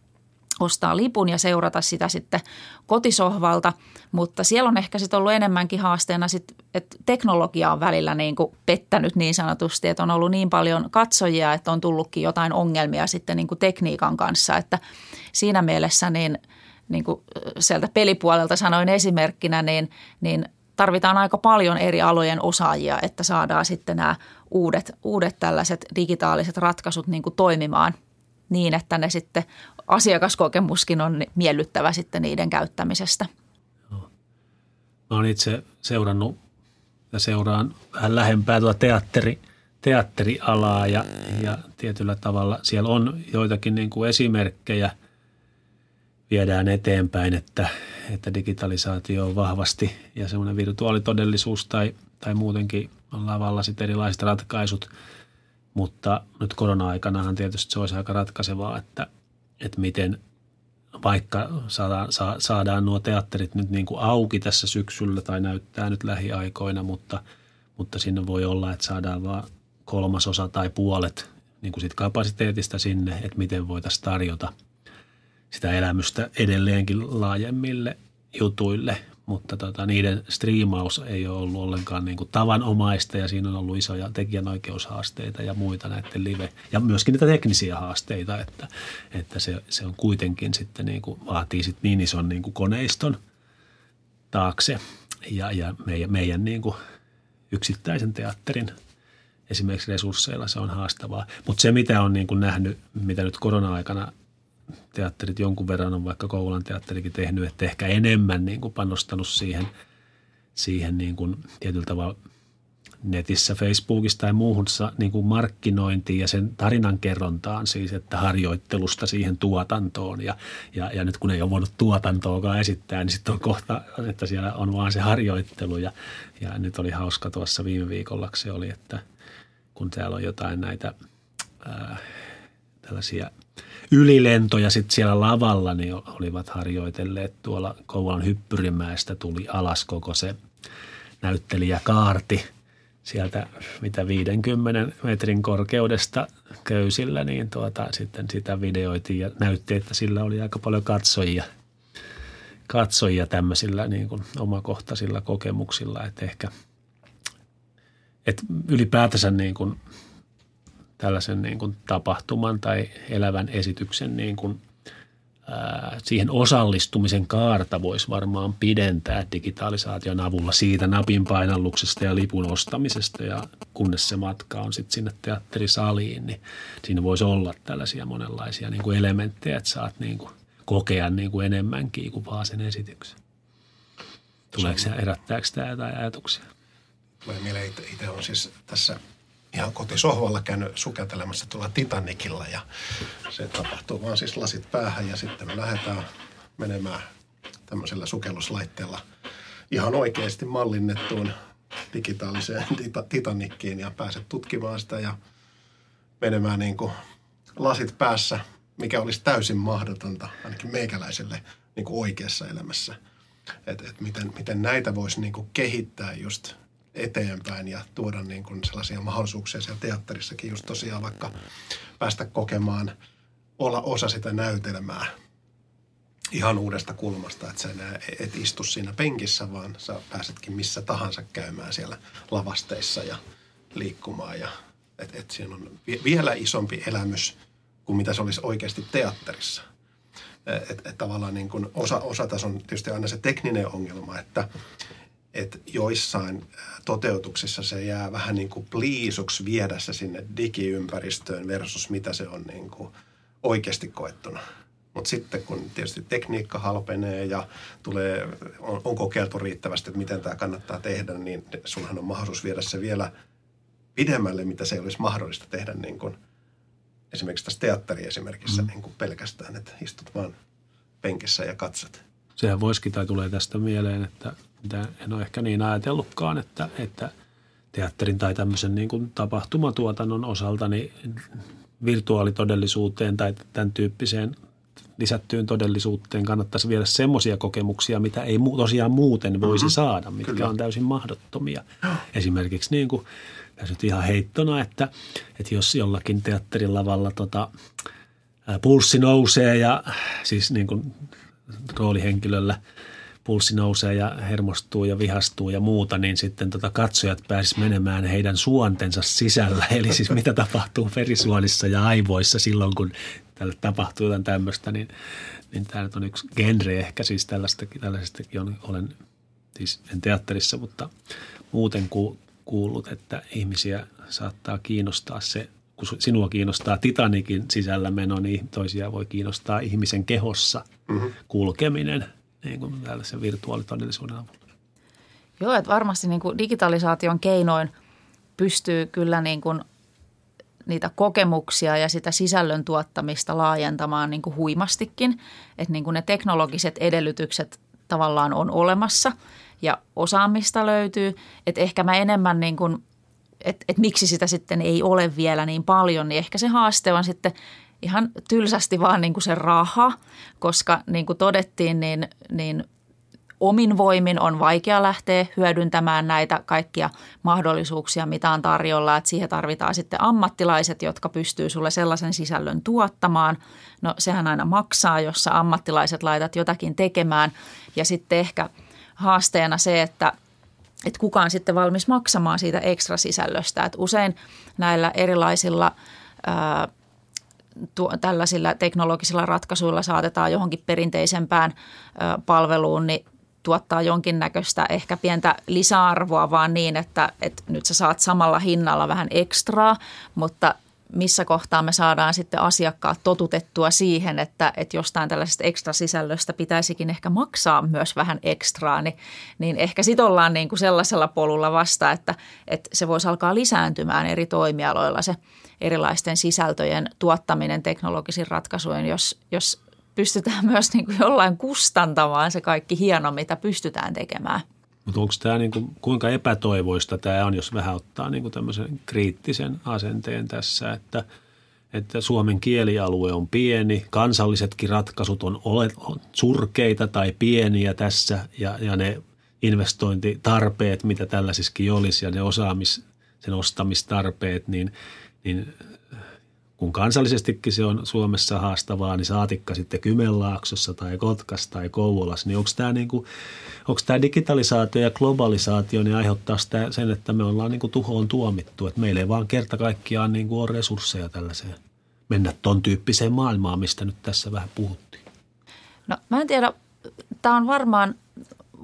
S2: ostaa lipun ja seurata sitä sitten kotisohvalta, mutta siellä on ehkä sitten ollut enemmänkin haasteena, sit, että teknologia on välillä niin kuin pettänyt niin sanotusti, että on ollut niin paljon katsojia, että on tullutkin jotain ongelmia sitten niin kuin tekniikan kanssa, että siinä mielessä niin, niin kuin sieltä pelipuolelta sanoin esimerkkinä, niin, niin tarvitaan aika paljon eri alojen osaajia, että saadaan sitten nämä uudet, uudet tällaiset digitaaliset ratkaisut niin kuin toimimaan – niin, että ne sitten asiakaskokemuskin on miellyttävä sitten niiden käyttämisestä.
S1: Mä olen itse seurannut ja seuraan vähän lähempää tuota teatteri, teatterialaa ja, ja tietyllä tavalla siellä on joitakin niin kuin esimerkkejä viedään eteenpäin, että, että digitalisaatio on vahvasti ja semmoinen virtuaalitodellisuus tai, tai muutenkin on lavalla sitten erilaiset ratkaisut – mutta nyt korona-aikanahan tietysti se olisi aika ratkaisevaa, että, että miten vaikka saadaan, saadaan nuo teatterit nyt niin kuin auki tässä syksyllä tai näyttää nyt lähiaikoina, mutta, mutta sinne voi olla, että saadaan vain kolmasosa tai puolet niin kuin sit kapasiteetista sinne, että miten voitaisiin tarjota sitä elämystä edelleenkin laajemmille jutuille mutta tota, niiden striimaus ei ole ollut ollenkaan niin kuin tavanomaista ja siinä on ollut isoja tekijänoikeushaasteita ja muita näiden live ja myöskin niitä teknisiä haasteita, että, että se, se on kuitenkin sitten niin kuin, vaatii sitten niin ison niin kuin koneiston taakse ja, ja meidän, meidän niin kuin yksittäisen teatterin esimerkiksi resursseilla se on haastavaa. Mutta se, mitä on niin kuin nähnyt, mitä nyt korona-aikana teatterit jonkun verran on vaikka Kouvolan teatterikin tehnyt, että ehkä enemmän niin kuin panostanut siihen, siihen niin kuin tietyllä tavalla netissä, Facebookissa tai muuhun niin kuin markkinointiin ja sen tarinan kerrontaan siis, että harjoittelusta siihen tuotantoon. Ja, ja, ja nyt kun ei ole voinut tuotantoakaan esittää, niin sitten on kohta, että siellä on vaan se harjoittelu. Ja, ja nyt oli hauska tuossa viime viikolla se oli, että kun täällä on jotain näitä ää, tällaisia – ylilentoja sitten siellä lavalla niin olivat harjoitelleet tuolla Kouvolan hyppyrimäestä tuli alas koko se näyttelijä kaarti sieltä mitä 50 metrin korkeudesta köysillä, niin tuota, sitten sitä videoitiin ja näytti, että sillä oli aika paljon katsojia, katsojia tämmöisillä niin kuin omakohtaisilla kokemuksilla, että ehkä että ylipäätänsä niin kuin tällaisen niin kuin tapahtuman tai elävän esityksen niin kuin, ää, siihen osallistumisen kaarta voisi varmaan pidentää digitalisaation avulla siitä napin painalluksesta ja lipun ostamisesta ja kunnes se matka on sitten sinne teatterisaliin, niin siinä voisi olla tällaisia monenlaisia niin kuin elementtejä, että saat niin kuin kokea niin kuin enemmänkin kuin vaan sen esityksen. Tuleeko se, herättääkö tämä jotain ajatuksia?
S3: Tulee mieleen itse on siis tässä ihan kotisohvalla käynyt sukeltelemassa tuolla Titanikilla ja se tapahtuu vaan siis lasit päähän ja sitten me lähdetään menemään tämmöisellä sukelluslaitteella ihan oikeasti mallinnettuun digitaaliseen Titanikkiin ja pääset tutkimaan sitä ja menemään niin kuin lasit päässä, mikä olisi täysin mahdotonta ainakin meikäläiselle niin kuin oikeassa elämässä. Että et miten, miten näitä voisi niin kuin kehittää just eteenpäin ja tuoda niin kuin sellaisia mahdollisuuksia siellä teatterissakin just tosiaan vaikka päästä kokemaan, olla osa sitä näytelmää ihan uudesta kulmasta, että sä et istu siinä penkissä, vaan sä pääsetkin missä tahansa käymään siellä lavasteissa ja liikkumaan ja että et siinä on vielä isompi elämys kuin mitä se olisi oikeasti teatterissa. että et tavallaan niin kuin osa, osa tässä on tietysti aina se tekninen ongelma, että et joissain toteutuksissa se jää vähän niin kuin pliisuksi viedä se sinne digiympäristöön versus mitä se on niin kuin oikeasti koettuna. Mutta sitten kun tietysti tekniikka halpenee ja tulee, on, on kokeiltu riittävästi, että miten tämä kannattaa tehdä, niin sunhan on mahdollisuus viedä se vielä pidemmälle, mitä se olisi mahdollista tehdä niin kuin esimerkiksi tässä teatteriesimerkissä mm. niin kuin pelkästään, että istut vaan penkissä ja katsot.
S1: Sehän voisikin tai tulee tästä mieleen, että mitä en ole ehkä niin ajatellutkaan, että, että teatterin tai tämmöisen niin kuin tapahtumatuotannon osalta niin virtuaalitodellisuuteen tai tämän tyyppiseen lisättyyn todellisuuteen kannattaisi viedä semmoisia kokemuksia, mitä ei tosiaan muuten voisi mm-hmm. saada, mitkä Kyllä. on täysin mahdottomia. Esimerkiksi niin kuin, tässä nyt ihan heittona, että, että jos jollakin teatterin lavalla tota, pulssi nousee ja siis niin kuin roolihenkilöllä – pulssi nousee ja hermostuu ja vihastuu ja muuta, niin sitten tota katsojat pääsisivät menemään heidän suontensa sisällä. Eli siis mitä tapahtuu verisuonissa ja aivoissa silloin, kun tälle tapahtuu jotain tämmöistä, niin, niin tämä nyt on yksi genre ehkä siis tällaistakin, tällaisestakin on, olen siis en teatterissa, mutta muuten ku, kuullut, että ihmisiä saattaa kiinnostaa se, kun sinua kiinnostaa Titanikin sisällä meno, niin toisia voi kiinnostaa ihmisen kehossa mm-hmm. kulkeminen – niin kuin tällaisen virtuaalitodellisuuden avulla.
S2: Joo, että varmasti niin kuin digitalisaation keinoin pystyy kyllä niin kuin niitä kokemuksia ja sitä sisällön tuottamista laajentamaan niin kuin huimastikin. Että niin kuin ne teknologiset edellytykset tavallaan on olemassa ja osaamista löytyy. Että ehkä mä enemmän niin kuin, että, että miksi sitä sitten ei ole vielä niin paljon, niin ehkä se haaste on sitten ihan tylsästi vaan niin kuin se raha, koska niin kuin todettiin, niin, niin omin voimin on vaikea lähteä hyödyntämään näitä kaikkia mahdollisuuksia, mitä on tarjolla. Että siihen tarvitaan sitten ammattilaiset, jotka pystyy sulle sellaisen sisällön tuottamaan. No sehän aina maksaa, jos sä ammattilaiset laitat jotakin tekemään. Ja sitten ehkä haasteena se, että että kuka on sitten valmis maksamaan siitä ekstra sisällöstä. Että usein näillä erilaisilla ää, tuo, tällaisilla teknologisilla ratkaisuilla saatetaan johonkin perinteisempään ö, palveluun, niin tuottaa jonkinnäköistä ehkä pientä lisäarvoa vaan niin, että, että nyt sä saat samalla hinnalla vähän ekstraa, mutta missä kohtaa me saadaan sitten asiakkaat totutettua siihen, että, että jostain tällaisesta ekstra sisällöstä pitäisikin ehkä maksaa myös vähän ekstraa, niin, niin ehkä sitten ollaan niin kuin sellaisella polulla vasta, että, että se voisi alkaa lisääntymään eri toimialoilla se erilaisten sisältöjen tuottaminen teknologisin ratkaisuin, jos, jos pystytään myös niin kuin jollain kustantamaan se kaikki hieno, mitä pystytään tekemään.
S1: Mutta onko tämä niin kuin, kuinka epätoivoista tämä on, jos vähän ottaa niin kuin tämmöisen kriittisen asenteen tässä, että, että Suomen kielialue on pieni, kansallisetkin ratkaisut on, ole, on surkeita tai pieniä tässä ja, ja ne investointitarpeet, mitä tällaisissakin olisi ja ne osaamis, sen ostamistarpeet, niin, niin kun kansallisestikin se on Suomessa haastavaa, niin saatikka sitten Kymenlaaksossa tai Kotkassa tai Kouvolassa, niin onko tämä, niinku, onko tämä digitalisaatio ja globalisaatio niin aiheuttaa sitä sen, että me ollaan niinku tuhoon tuomittu, että meillä ei vaan kerta kaikkiaan niinku ole resursseja tällaiseen mennä ton tyyppiseen maailmaan, mistä nyt tässä vähän puhuttiin?
S2: No mä en tiedä, tämä on varmaan,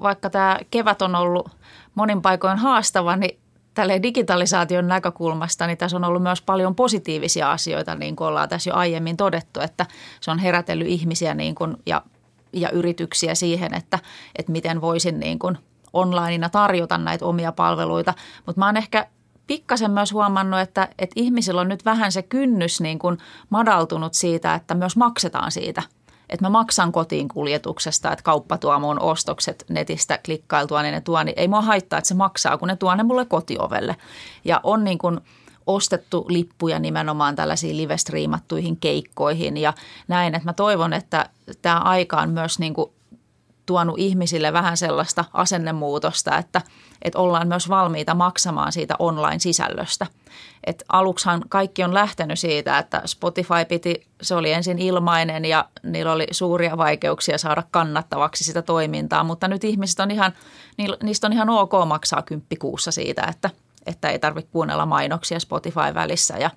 S2: vaikka tämä kevät on ollut monin paikoin haastava, niin tälle digitalisaation näkökulmasta, niin tässä on ollut myös paljon positiivisia asioita, niin kuin ollaan tässä jo aiemmin todettu, että se on herätellyt ihmisiä niin kuin, ja, ja yrityksiä siihen, että, että miten voisin niin kuin onlineina tarjota näitä omia palveluita. Mutta mä oon ehkä pikkasen myös huomannut, että, että ihmisillä on nyt vähän se kynnys niin kuin madaltunut siitä, että myös maksetaan siitä – että mä maksan kotiin kuljetuksesta, että kauppa tuo mun ostokset netistä klikkailtua, niin ne tuo, niin ei mua haittaa, että se maksaa, kun ne tuo ne mulle kotiovelle. Ja on niin kuin ostettu lippuja nimenomaan tällaisiin live-striimattuihin keikkoihin ja näin, että mä toivon, että tämä aika on myös niin kuin tuonut ihmisille vähän sellaista asennemuutosta, että, että ollaan myös valmiita maksamaan siitä online-sisällöstä. Et aluksihan kaikki on lähtenyt siitä, että Spotify piti, se oli ensin ilmainen ja niillä oli suuria vaikeuksia saada kannattavaksi sitä toimintaa, mutta nyt ihmiset on ihan, niistä on ihan ok maksaa kymppikuussa siitä, että, että ei tarvitse kuunnella mainoksia Spotify välissä ja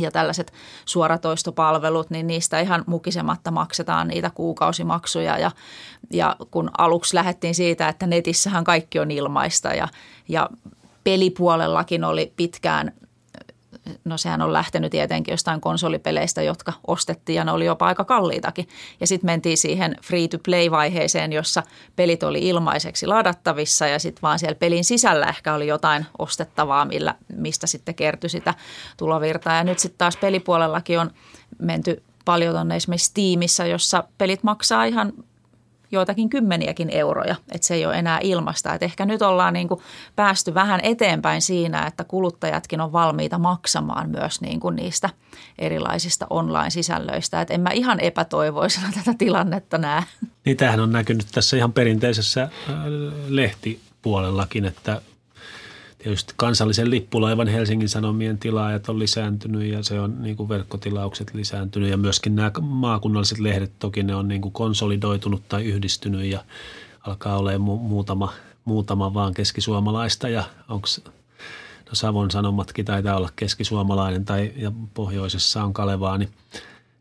S2: ja tällaiset suoratoistopalvelut, niin niistä ihan mukisematta maksetaan niitä kuukausimaksuja. Ja, ja kun aluksi lähdettiin siitä, että netissähän kaikki on ilmaista ja, ja pelipuolellakin oli pitkään no sehän on lähtenyt tietenkin jostain konsolipeleistä, jotka ostettiin ja ne oli jopa aika kalliitakin. Ja sitten mentiin siihen free-to-play-vaiheeseen, jossa pelit oli ilmaiseksi ladattavissa ja sitten vaan siellä pelin sisällä ehkä oli jotain ostettavaa, millä, mistä sitten kertyi sitä tulovirtaa. Ja nyt sitten taas pelipuolellakin on menty paljon tuonne esimerkiksi Steamissa, jossa pelit maksaa ihan joitakin kymmeniäkin euroja, että se ei ole enää ilmasta. Et ehkä nyt ollaan niin kuin päästy vähän eteenpäin siinä, että kuluttajatkin on valmiita maksamaan myös niin kuin niistä erilaisista online-sisällöistä. Et en mä ihan epätoivoisena tätä tilannetta näe.
S1: Niin tämähän on näkynyt tässä ihan perinteisessä äh, lehtipuolellakin, että Tietysti kansallisen lippulaivan Helsingin Sanomien tilaajat on lisääntynyt ja se on niin kuin verkkotilaukset lisääntynyt ja myöskin nämä maakunnalliset lehdet toki ne on niin kuin konsolidoitunut tai yhdistynyt ja alkaa olemaan mu- muutama, muutama vaan keskisuomalaista ja onko no Savon Sanomatkin taitaa olla keskisuomalainen tai ja pohjoisessa on Kalevaa, niin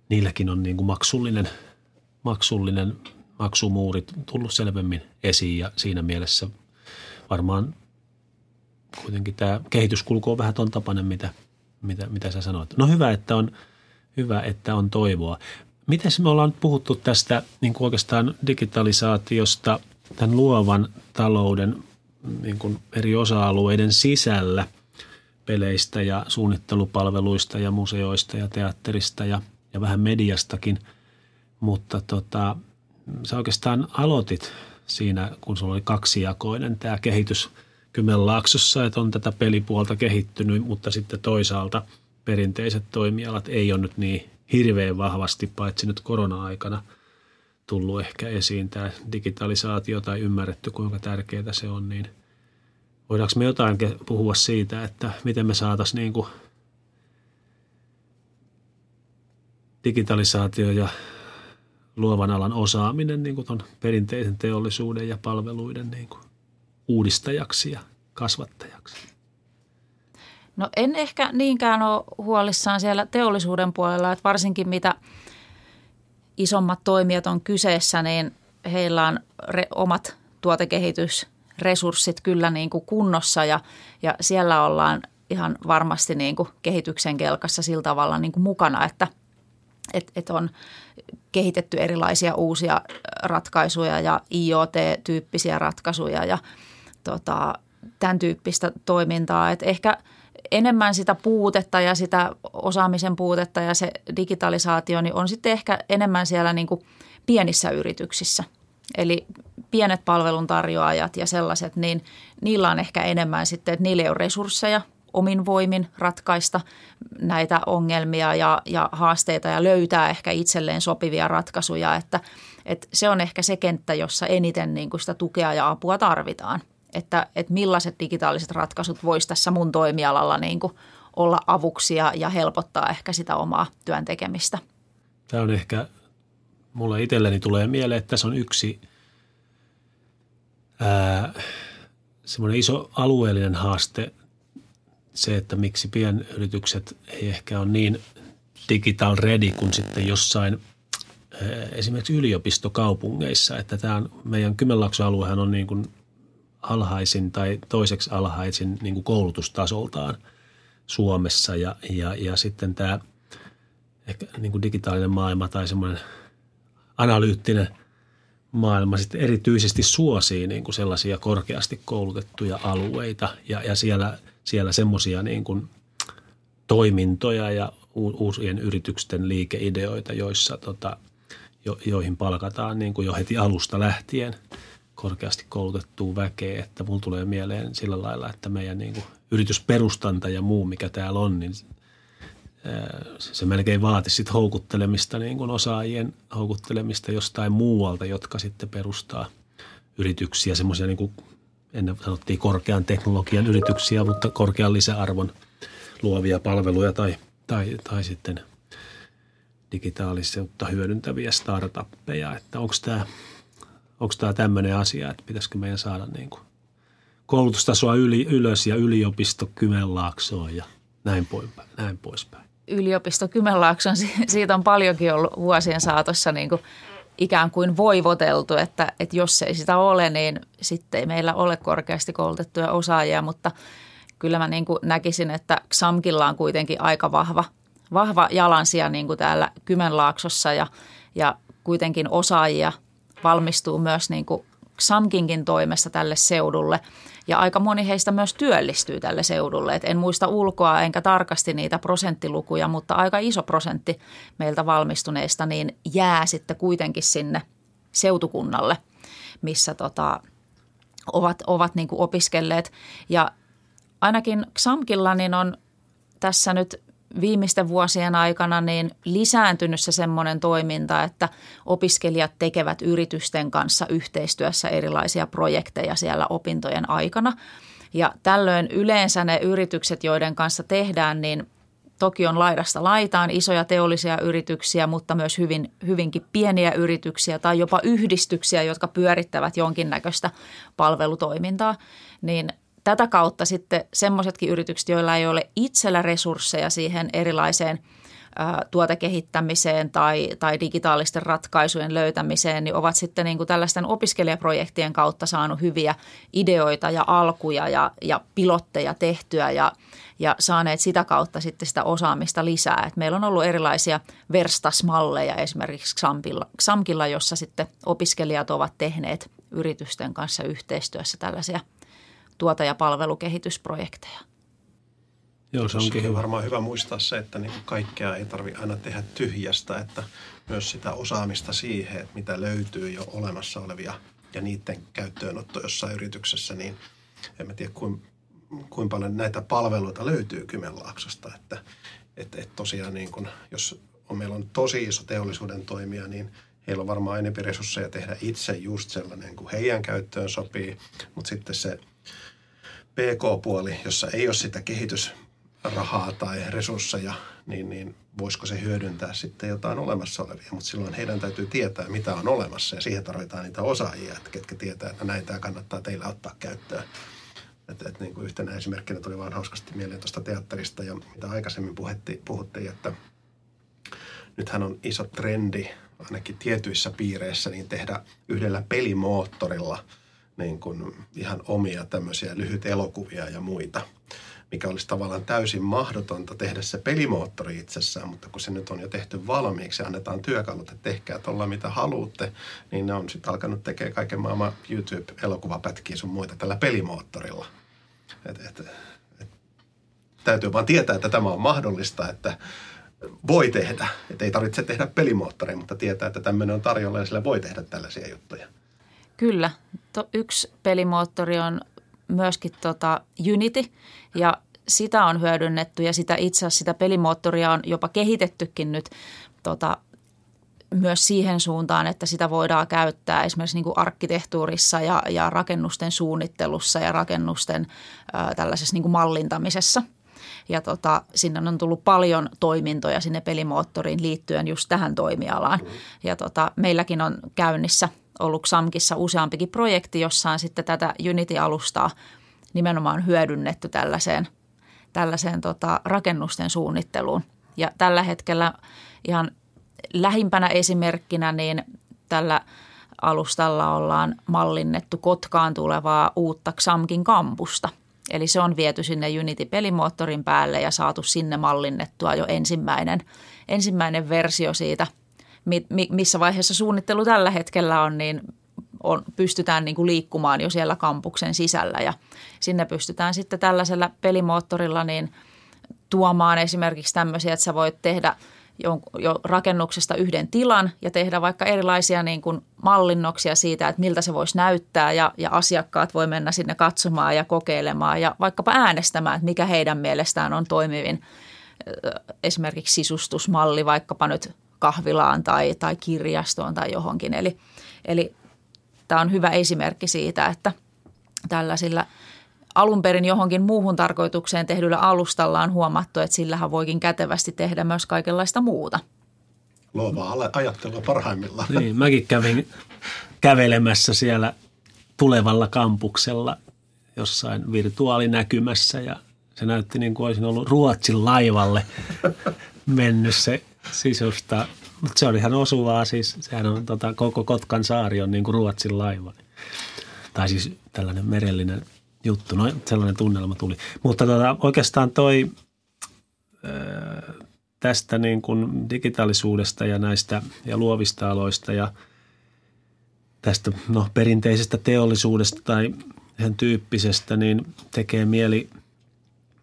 S1: niilläkin on niin kuin maksullinen, maksullinen maksumuuri tullut selvemmin esiin ja siinä mielessä varmaan kuitenkin tämä kehityskulku on vähän ton tapainen, mitä, mitä, mitä sä sanoit. No hyvä, että on, hyvä, että on toivoa. Miten me ollaan puhuttu tästä niin kuin oikeastaan digitalisaatiosta tämän luovan talouden niin kuin eri osa-alueiden sisällä peleistä ja suunnittelupalveluista ja museoista ja teatterista ja, ja vähän mediastakin. Mutta tota, sä oikeastaan aloitit siinä, kun sulla oli kaksijakoinen tämä kehitys – Kymenlaaksossa, että on tätä pelipuolta kehittynyt, mutta sitten toisaalta perinteiset toimialat ei ole nyt niin hirveän vahvasti, paitsi nyt korona-aikana tullut ehkä esiin tämä digitalisaatio tai ymmärretty, kuinka tärkeää se on, niin voidaanko me jotain puhua siitä, että miten me saataisiin niin kuin digitalisaatio ja luovan alan osaaminen niin kuin ton perinteisen teollisuuden ja palveluiden niin kuin uudistajaksi ja kasvattajaksi?
S2: No en ehkä niinkään ole huolissaan siellä teollisuuden puolella, että varsinkin mitä isommat toimijat on kyseessä, niin heillä on re, omat tuotekehitysresurssit kyllä niin kuin kunnossa ja, ja siellä ollaan ihan varmasti niin kuin kehityksen kelkassa sillä tavalla niin kuin mukana, että et, et on kehitetty erilaisia uusia ratkaisuja ja IoT-tyyppisiä ratkaisuja ja – tota, tämän tyyppistä toimintaa. Et ehkä enemmän sitä puutetta ja sitä osaamisen puutetta ja se digitalisaatio niin on sitten ehkä enemmän siellä niin kuin pienissä yrityksissä. Eli pienet palveluntarjoajat ja sellaiset, niin niillä on ehkä enemmän sitten, että niillä ei ole resursseja omin voimin ratkaista näitä ongelmia ja, ja haasteita ja löytää ehkä itselleen sopivia ratkaisuja. Että, että se on ehkä se kenttä, jossa eniten niin kuin sitä tukea ja apua tarvitaan – että, että millaiset digitaaliset ratkaisut voisi tässä mun toimialalla niin kuin olla avuksi ja, ja helpottaa ehkä sitä omaa työn tekemistä.
S1: Tämä on ehkä, mulle itselleni tulee mieleen, että tässä on yksi ää, semmoinen iso alueellinen haaste, se, että miksi pienyritykset ei ehkä ole niin digital ready kuin sitten jossain esimerkiksi yliopistokaupungeissa, että tämä on, meidän Kymenlaakson aluehan on niin kuin alhaisin tai toiseksi alhaisin niin kuin koulutustasoltaan Suomessa. Ja, ja, ja sitten tämä ehkä niin kuin digitaalinen maailma tai semmoinen analyyttinen maailma sitten erityisesti suosii niin kuin sellaisia korkeasti koulutettuja alueita. Ja, ja siellä, siellä semmoisia niin kuin toimintoja ja uusien yritysten liikeideoita, joissa tota, jo, joihin palkataan niin kuin jo heti alusta lähtien – korkeasti koulutettua väkeä, että mulla tulee mieleen sillä lailla, että meidän niin kuin yritysperustanta ja muu, mikä täällä on, niin se melkein vaatisi sit houkuttelemista, niin kuin osaajien houkuttelemista jostain muualta, jotka sitten perustaa yrityksiä, semmoisia niin kuin ennen sanottiin korkean teknologian yrityksiä, mutta korkean lisäarvon luovia palveluja tai, tai, tai sitten digitaalisuutta hyödyntäviä startuppeja, että onko tämä – onko tämä tämmöinen asia, että pitäisikö meidän saada niin kuin koulutustasoa yli, ylös ja yliopisto Kymenlaaksoon ja näin, poispäin, näin poispäin.
S2: yliopisto Kymenlaakson, siitä on paljonkin ollut vuosien saatossa niin kuin ikään kuin voivoteltu, että, että jos ei sitä ole, niin sitten ei meillä ole korkeasti koulutettuja osaajia, mutta kyllä mä niin kuin näkisin, että XAMKilla on kuitenkin aika vahva, vahva jalansija niin kuin täällä Kymenlaaksossa ja, ja kuitenkin osaajia valmistuu myös niin kuin XAMKinkin toimesta tälle seudulle – ja aika moni heistä myös työllistyy tälle seudulle. Et en muista ulkoa enkä tarkasti niitä prosenttilukuja, mutta aika iso prosentti meiltä valmistuneista niin jää sitten kuitenkin sinne seutukunnalle, missä tota, ovat, ovat niin kuin opiskelleet. Ja ainakin XAMKilla niin on tässä nyt viimeisten vuosien aikana niin lisääntynyt se semmoinen toiminta, että opiskelijat tekevät yritysten kanssa yhteistyössä erilaisia projekteja siellä opintojen aikana. Ja tällöin yleensä ne yritykset, joiden kanssa tehdään, niin toki on laidasta laitaan isoja teollisia yrityksiä, mutta myös hyvin, hyvinkin pieniä yrityksiä tai jopa yhdistyksiä, jotka pyörittävät jonkinnäköistä palvelutoimintaa, niin – tätä kautta sitten semmoisetkin yritykset, joilla ei ole itsellä resursseja siihen erilaiseen tuotekehittämiseen tai, tai digitaalisten ratkaisujen löytämiseen, niin ovat sitten niin kuin tällaisten opiskelijaprojektien kautta saanut hyviä ideoita ja alkuja ja, ja pilotteja tehtyä ja, ja saaneet sitä kautta sitten sitä osaamista lisää. Et meillä on ollut erilaisia verstasmalleja esimerkiksi XAMKilla, XAMKilla, jossa sitten opiskelijat ovat tehneet yritysten kanssa yhteistyössä tällaisia – tuota- ja palvelukehitysprojekteja.
S3: Joo, se onkin hyvä. varmaan hyvä muistaa se, että niin kaikkea ei tarvitse aina tehdä tyhjästä, että myös sitä osaamista siihen, että mitä löytyy jo olemassa olevia ja niiden käyttöönotto jossain yrityksessä, niin en mä tiedä kuin, kuinka paljon näitä palveluita löytyy Kymenlaaksosta, että et, et tosiaan niin kun, jos on, meillä on tosi iso teollisuuden toimija, niin heillä on varmaan enemmän resursseja tehdä itse just sellainen kuin heidän käyttöön sopii, mutta sitten se PK-puoli, jossa ei ole sitä kehitysrahaa tai resursseja, niin, niin voisiko se hyödyntää sitten jotain olemassa olevia. Mutta silloin heidän täytyy tietää, mitä on olemassa ja siihen tarvitaan niitä osaajia, että ketkä tietää, että näitä kannattaa teillä ottaa käyttöön. Et, et niin kuin yhtenä esimerkkinä tuli vaan hauskasti mieleen tuosta teatterista ja mitä aikaisemmin puhuttiin, puhuttiin, että nythän on iso trendi ainakin tietyissä piireissä niin tehdä yhdellä pelimoottorilla – niin kuin ihan omia tämmöisiä lyhyt elokuvia ja muita, mikä olisi tavallaan täysin mahdotonta tehdä se pelimoottori itsessään, mutta kun se nyt on jo tehty valmiiksi ja annetaan työkalut, että tehkää tuolla mitä haluatte, niin ne on sitten alkanut tekemään kaiken maailman YouTube-elokuvapätkiä sun muita tällä pelimoottorilla. Et, et, et, täytyy vaan tietää, että tämä on mahdollista, että voi tehdä. Että ei tarvitse tehdä pelimoottoria, mutta tietää, että tämmöinen on tarjolla ja sillä voi tehdä tällaisia juttuja.
S2: Kyllä. To, yksi pelimoottori on myöskin tota Unity ja sitä on hyödynnetty ja sitä itse asiassa sitä pelimoottoria on jopa kehitettykin nyt tota, myös siihen suuntaan, että sitä voidaan käyttää esimerkiksi niin kuin arkkitehtuurissa ja, ja rakennusten suunnittelussa ja rakennusten ää, tällaisessa niin kuin mallintamisessa. Ja tota, sinne on tullut paljon toimintoja sinne pelimoottoriin liittyen just tähän toimialaan. Ja tota, meilläkin on käynnissä – ollut XAMKissa useampikin projekti, jossa on sitten tätä Unity-alustaa nimenomaan hyödynnetty tällaiseen, tällaiseen tota, rakennusten suunnitteluun. Ja tällä hetkellä ihan lähimpänä esimerkkinä niin tällä alustalla ollaan mallinnettu Kotkaan tulevaa uutta XAMKin kampusta. Eli se on viety sinne Unity-pelimoottorin päälle ja saatu sinne mallinnettua jo ensimmäinen, ensimmäinen versio siitä – missä vaiheessa suunnittelu tällä hetkellä on, niin on, pystytään niin kuin liikkumaan jo siellä kampuksen sisällä ja sinne pystytään sitten tällaisella pelimoottorilla niin tuomaan esimerkiksi tämmöisiä, että sä voit tehdä jo, rakennuksesta yhden tilan ja tehdä vaikka erilaisia niin kuin mallinnoksia siitä, että miltä se voisi näyttää ja, ja asiakkaat voi mennä sinne katsomaan ja kokeilemaan ja vaikkapa äänestämään, että mikä heidän mielestään on toimivin esimerkiksi sisustusmalli vaikkapa nyt kahvilaan tai, tai kirjastoon tai johonkin. Eli, eli tämä on hyvä esimerkki siitä, että tällaisilla alun perin johonkin muuhun tarkoitukseen tehdyllä alustalla on huomattu, että sillähän voikin kätevästi tehdä myös kaikenlaista muuta.
S3: Luovaa ajattelua parhaimmillaan.
S1: Niin, mäkin kävin kävelemässä siellä tulevalla kampuksella jossain virtuaalinäkymässä ja se näytti niin kuin olisin ollut Ruotsin laivalle mennyt se sisusta. Mutta se oli ihan osuvaa siis. Sehän on tota, koko Kotkan saari on niin kuin Ruotsin laiva. Tai siis tällainen merellinen juttu. No sellainen tunnelma tuli. Mutta tota, oikeastaan toi tästä niin kuin digitaalisuudesta ja näistä ja luovista aloista ja tästä no, perinteisestä teollisuudesta tai sen tyyppisestä, niin tekee mieli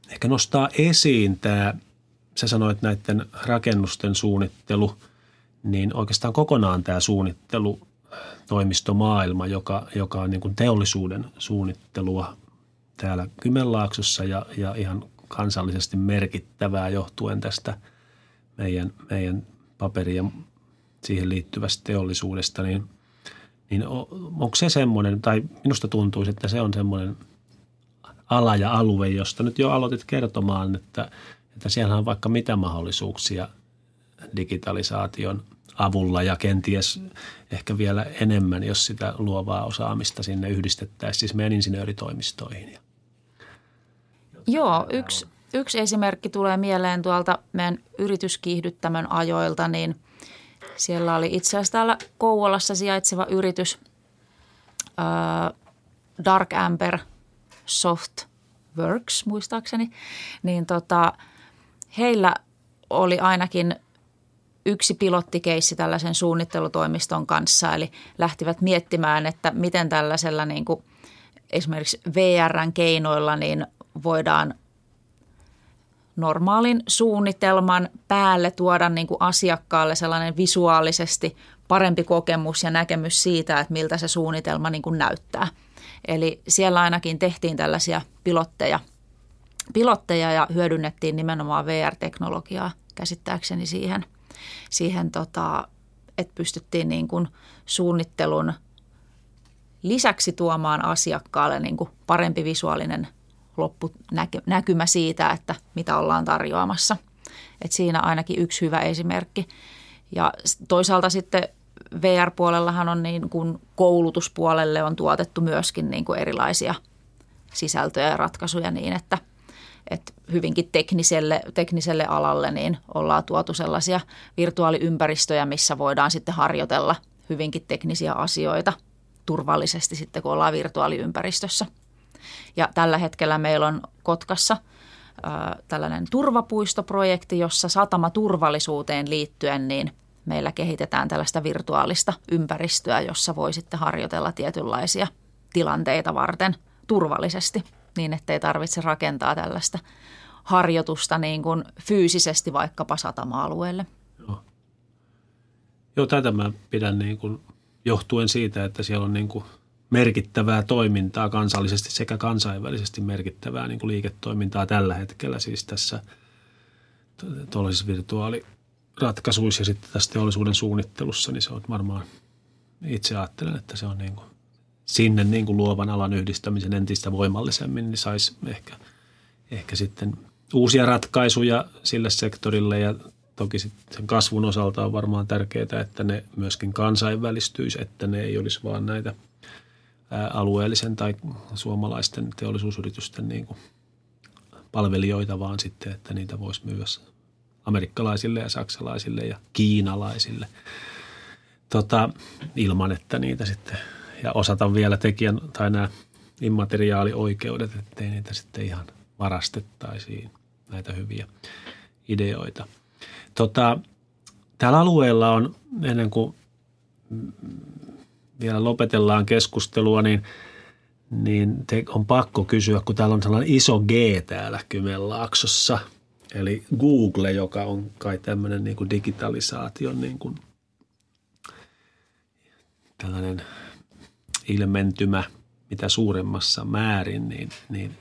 S1: ehkä nostaa esiin tämä, sä sanoit näiden rakennusten suunnittelu, niin oikeastaan kokonaan tämä suunnittelu toimistomaailma, joka, joka on niin kuin teollisuuden suunnittelua täällä Kymenlaaksossa ja, ja ihan kansallisesti merkittävää johtuen tästä meidän, meidän paperi- ja siihen liittyvästä teollisuudesta, niin, niin onko se semmoinen, tai minusta tuntuu, että se on semmoinen ala ja alue, josta nyt jo aloitit kertomaan, että, että siellä on vaikka mitä mahdollisuuksia digitalisaation avulla ja kenties ehkä vielä enemmän, jos sitä luovaa osaamista sinne yhdistettäisiin siis meidän insinööritoimistoihin.
S2: Joo, yksi, yksi esimerkki tulee mieleen tuolta meidän yrityskiihdyttämön ajoilta, niin siellä oli itse asiassa täällä Kouvolassa sijaitseva yritys äh, Dark Amber Soft Works muistaakseni, niin tota, heillä oli ainakin yksi pilottikeissi tällaisen suunnittelutoimiston kanssa, eli lähtivät miettimään, että miten tällaisella niin kuin esimerkiksi VRn keinoilla niin voidaan normaalin suunnitelman päälle tuoda niin kuin asiakkaalle sellainen visuaalisesti parempi kokemus ja näkemys siitä, että miltä se suunnitelma niin kuin näyttää. Eli siellä ainakin tehtiin tällaisia pilotteja, pilotteja ja hyödynnettiin nimenomaan VR-teknologiaa käsittääkseni siihen, siihen tota, että pystyttiin niin kuin suunnittelun lisäksi tuomaan asiakkaalle niin kuin parempi visuaalinen loppunäkymä siitä, että mitä ollaan tarjoamassa. Et siinä ainakin yksi hyvä esimerkki. Ja toisaalta sitten VR-puolellahan on niin kuin koulutuspuolelle on tuotettu myöskin niin kuin erilaisia sisältöjä ja ratkaisuja niin, että, että hyvinkin tekniselle, tekniselle alalle niin ollaan tuotu sellaisia virtuaaliympäristöjä, missä voidaan sitten harjoitella hyvinkin teknisiä asioita turvallisesti sitten, kun ollaan virtuaaliympäristössä. Ja tällä hetkellä meillä on Kotkassa tällainen turvapuistoprojekti, jossa satamaturvallisuuteen liittyen niin meillä kehitetään tällaista virtuaalista ympäristöä, jossa voi sitten harjoitella tietynlaisia tilanteita varten turvallisesti niin, ettei tarvitse rakentaa tällaista harjoitusta niin kuin fyysisesti vaikkapa satama-alueelle.
S1: Joo. Joo, tätä mä pidän niin kuin johtuen siitä, että siellä on niin kuin merkittävää toimintaa kansallisesti sekä kansainvälisesti merkittävää niin kuin liiketoimintaa tällä hetkellä siis tässä tuollaisissa virtuaaliratkaisuissa ja sitten tässä teollisuuden suunnittelussa, niin se on varmaan, itse ajattelen, että se on niin kuin sinne niin kuin luovan alan yhdistämisen entistä voimallisemmin, niin saisi ehkä, ehkä sitten uusia ratkaisuja sille sektorille. Ja toki sitten kasvun osalta on varmaan tärkeää, että ne myöskin kansainvälistyisi, että ne ei olisi vaan näitä – alueellisen tai suomalaisten teollisuusyritysten niin kuin palvelijoita, vaan sitten, että niitä voisi myös amerikkalaisille ja saksalaisille ja kiinalaisille. Tota, ilman, että niitä sitten, ja osata vielä tekijän tai nämä immateriaalioikeudet, ettei niitä sitten ihan varastettaisiin näitä hyviä ideoita. Tota, täällä alueella on ennen kuin vielä lopetellaan keskustelua, niin, niin te, on pakko kysyä, kun täällä on sellainen iso G täällä Kymenlaaksossa, eli Google, joka on kai tämmöinen niin kuin digitalisaation niin kuin tällainen ilmentymä mitä suuremmassa määrin, niin, niin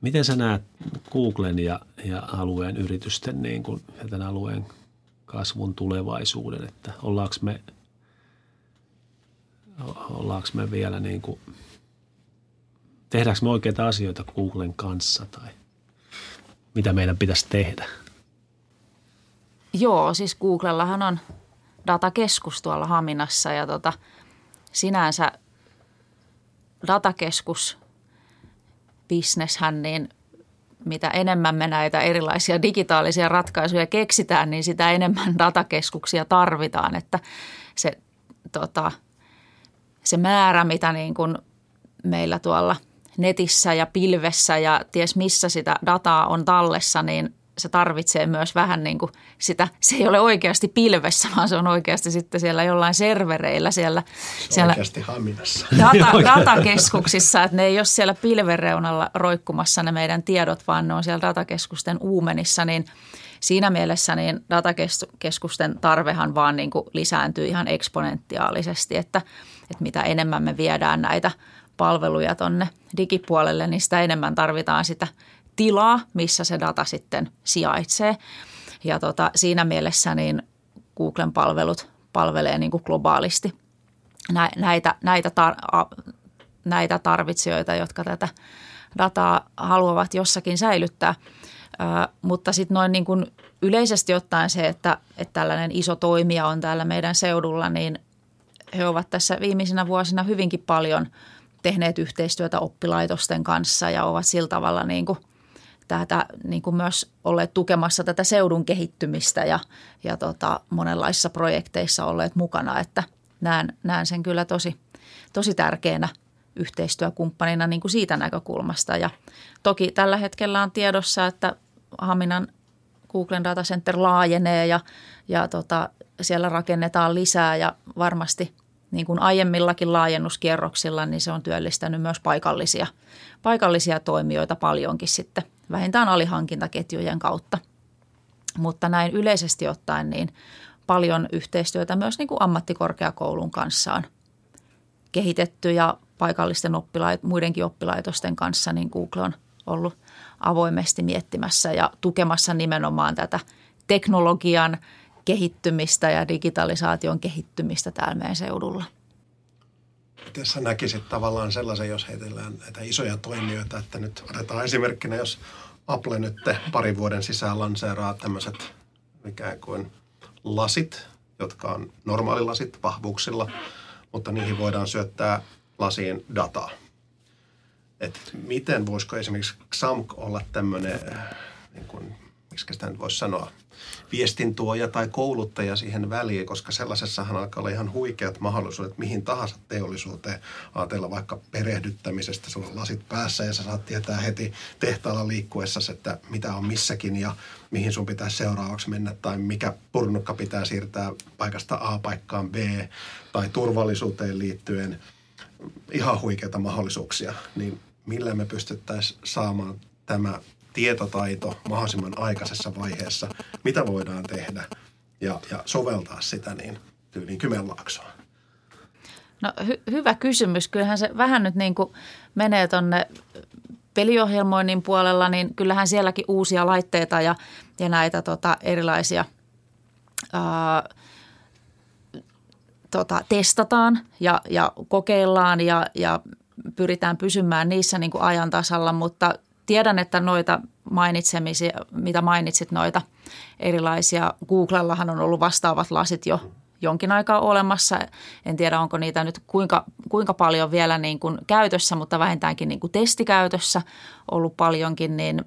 S1: miten sä näet Googlen ja, ja alueen yritysten niin kuin, ja tämän alueen kasvun tulevaisuuden, että ollaanko me – ollaanko me vielä niin kuin, tehdäänkö me oikeita asioita Googlen kanssa tai mitä meidän pitäisi tehdä?
S2: Joo, siis Googlellahan on datakeskus tuolla Haminassa ja tota, sinänsä datakeskus bisneshän niin mitä enemmän me näitä erilaisia digitaalisia ratkaisuja keksitään, niin sitä enemmän datakeskuksia tarvitaan, että se, tota, se määrä, mitä niin kuin meillä tuolla netissä ja pilvessä ja ties missä sitä dataa on tallessa, niin se tarvitsee myös vähän niin kuin sitä, se ei ole oikeasti pilvessä, vaan se on oikeasti sitten siellä jollain servereillä siellä.
S3: Se
S2: siellä
S3: oikeasti haminassa.
S2: Data, datakeskuksissa, että ne ei ole siellä pilvereunalla roikkumassa ne meidän tiedot, vaan ne on siellä datakeskusten uumenissa, niin siinä mielessä niin datakeskusten tarvehan vaan niin kuin lisääntyy ihan eksponentiaalisesti, että, että mitä enemmän me viedään näitä palveluja tonne digipuolelle, niin sitä enemmän tarvitaan sitä tilaa, missä se data sitten sijaitsee. Ja tota, siinä mielessä niin Googlen palvelut palvelee niin kuin globaalisti näitä, näitä, tar- näitä tarvitsijoita, jotka tätä dataa haluavat jossakin säilyttää. Ö, mutta sitten noin niin kuin yleisesti ottaen se, että, että tällainen iso toimija on täällä meidän seudulla, niin he ovat tässä viimeisinä vuosina hyvinkin paljon tehneet yhteistyötä oppilaitosten kanssa ja ovat sillä tavalla niin kuin – tätä, niin kuin myös olleet tukemassa tätä seudun kehittymistä ja, ja tota, monenlaisissa projekteissa olleet mukana, että näen, näen sen kyllä tosi, tosi tärkeänä yhteistyökumppanina niin kuin siitä näkökulmasta. Ja toki tällä hetkellä on tiedossa, että Haminan Googlen Data Center laajenee ja, ja tota, siellä rakennetaan lisää ja varmasti niin kuin aiemmillakin laajennuskierroksilla, niin se on työllistänyt myös paikallisia, paikallisia toimijoita paljonkin sitten vähintään alihankintaketjujen kautta. Mutta näin yleisesti ottaen niin paljon yhteistyötä myös niin kuin ammattikorkeakoulun kanssa on kehitetty ja paikallisten oppilait, muidenkin oppilaitosten kanssa niin Google on ollut avoimesti miettimässä ja tukemassa nimenomaan tätä teknologian kehittymistä ja digitalisaation kehittymistä täällä meidän seudulla.
S3: Miten sä näkisit tavallaan sellaisen, jos heitellään näitä isoja toimijoita, että nyt otetaan esimerkkinä, jos Apple nyt parin vuoden sisään lanseeraa tämmöiset ikään kuin lasit, jotka on normaalilasit vahvuuksilla, mutta niihin voidaan syöttää lasiin dataa. Et miten voisiko esimerkiksi XAMK olla tämmöinen, niin kuin, miksi sitä nyt voisi sanoa, viestintuoja tai kouluttaja siihen väliin, koska sellaisessahan alkaa olla ihan huikeat mahdollisuudet mihin tahansa teollisuuteen. Ajatella vaikka perehdyttämisestä, sulla on lasit päässä ja sä saat tietää heti tehtaalla liikkuessa, että mitä on missäkin ja mihin sun pitää seuraavaksi mennä tai mikä purnukka pitää siirtää paikasta A paikkaan B tai turvallisuuteen liittyen. Ihan huikeita mahdollisuuksia, niin millä me pystyttäisiin saamaan tämä tietotaito mahdollisimman aikaisessa vaiheessa, mitä voidaan tehdä ja, ja soveltaa sitä niin tyyliin Kymenlaaksoon?
S2: No hy- hyvä kysymys. Kyllähän se vähän nyt niin kuin menee tuonne peliohjelmoinnin puolella, niin kyllähän sielläkin uusia laitteita ja, ja näitä tota, erilaisia ää, tota, testataan ja, ja kokeillaan ja, ja pyritään pysymään niissä niin kuin ajan tasalla, mutta tiedän, että noita mainitsemisia, mitä mainitsit, noita erilaisia, Googlellahan on ollut vastaavat lasit jo jonkin aikaa olemassa. En tiedä, onko niitä nyt kuinka, kuinka paljon vielä niin kuin käytössä, mutta vähintäänkin niin kuin testikäytössä ollut paljonkin, niin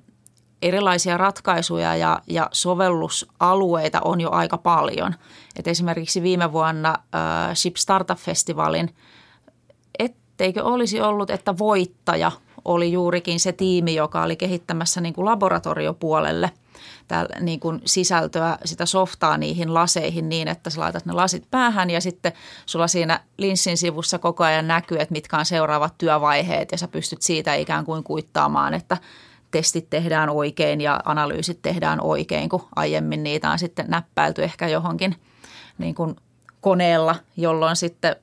S2: erilaisia ratkaisuja ja, ja sovellusalueita on jo aika paljon. Et esimerkiksi viime vuonna äh, Ship Startup-festivaalin, etteikö olisi ollut, että voittaja oli juurikin se tiimi, joka oli kehittämässä niin kuin laboratoriopuolelle täällä, niin kuin sisältöä, sitä softaa niihin laseihin niin, että sä laitat ne lasit päähän ja sitten sulla siinä linssin sivussa koko ajan näkyy, että mitkä on seuraavat työvaiheet ja sä pystyt siitä ikään kuin kuittaamaan, että testit tehdään oikein ja analyysit tehdään oikein, kun aiemmin niitä on sitten näppäilty ehkä johonkin niin kuin koneella, jolloin sitten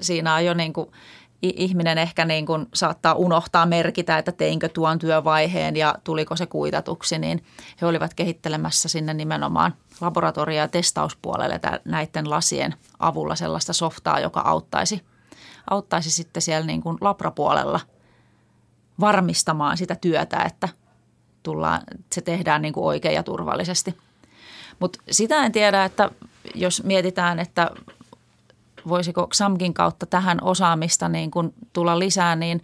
S2: siinä on jo niin kuin – ihminen ehkä niin kuin saattaa unohtaa merkitä, että teinkö tuon työvaiheen ja tuliko se kuitatuksi, niin he olivat kehittelemässä sinne nimenomaan laboratorio- ja testauspuolelle näiden lasien avulla sellaista softaa, joka auttaisi, auttaisi sitten siellä niin kuin labrapuolella varmistamaan sitä työtä, että tullaan, se tehdään niin kuin oikein ja turvallisesti. Mutta sitä en tiedä, että jos mietitään, että voisiko XAMKin kautta tähän osaamista niin kuin tulla lisää, niin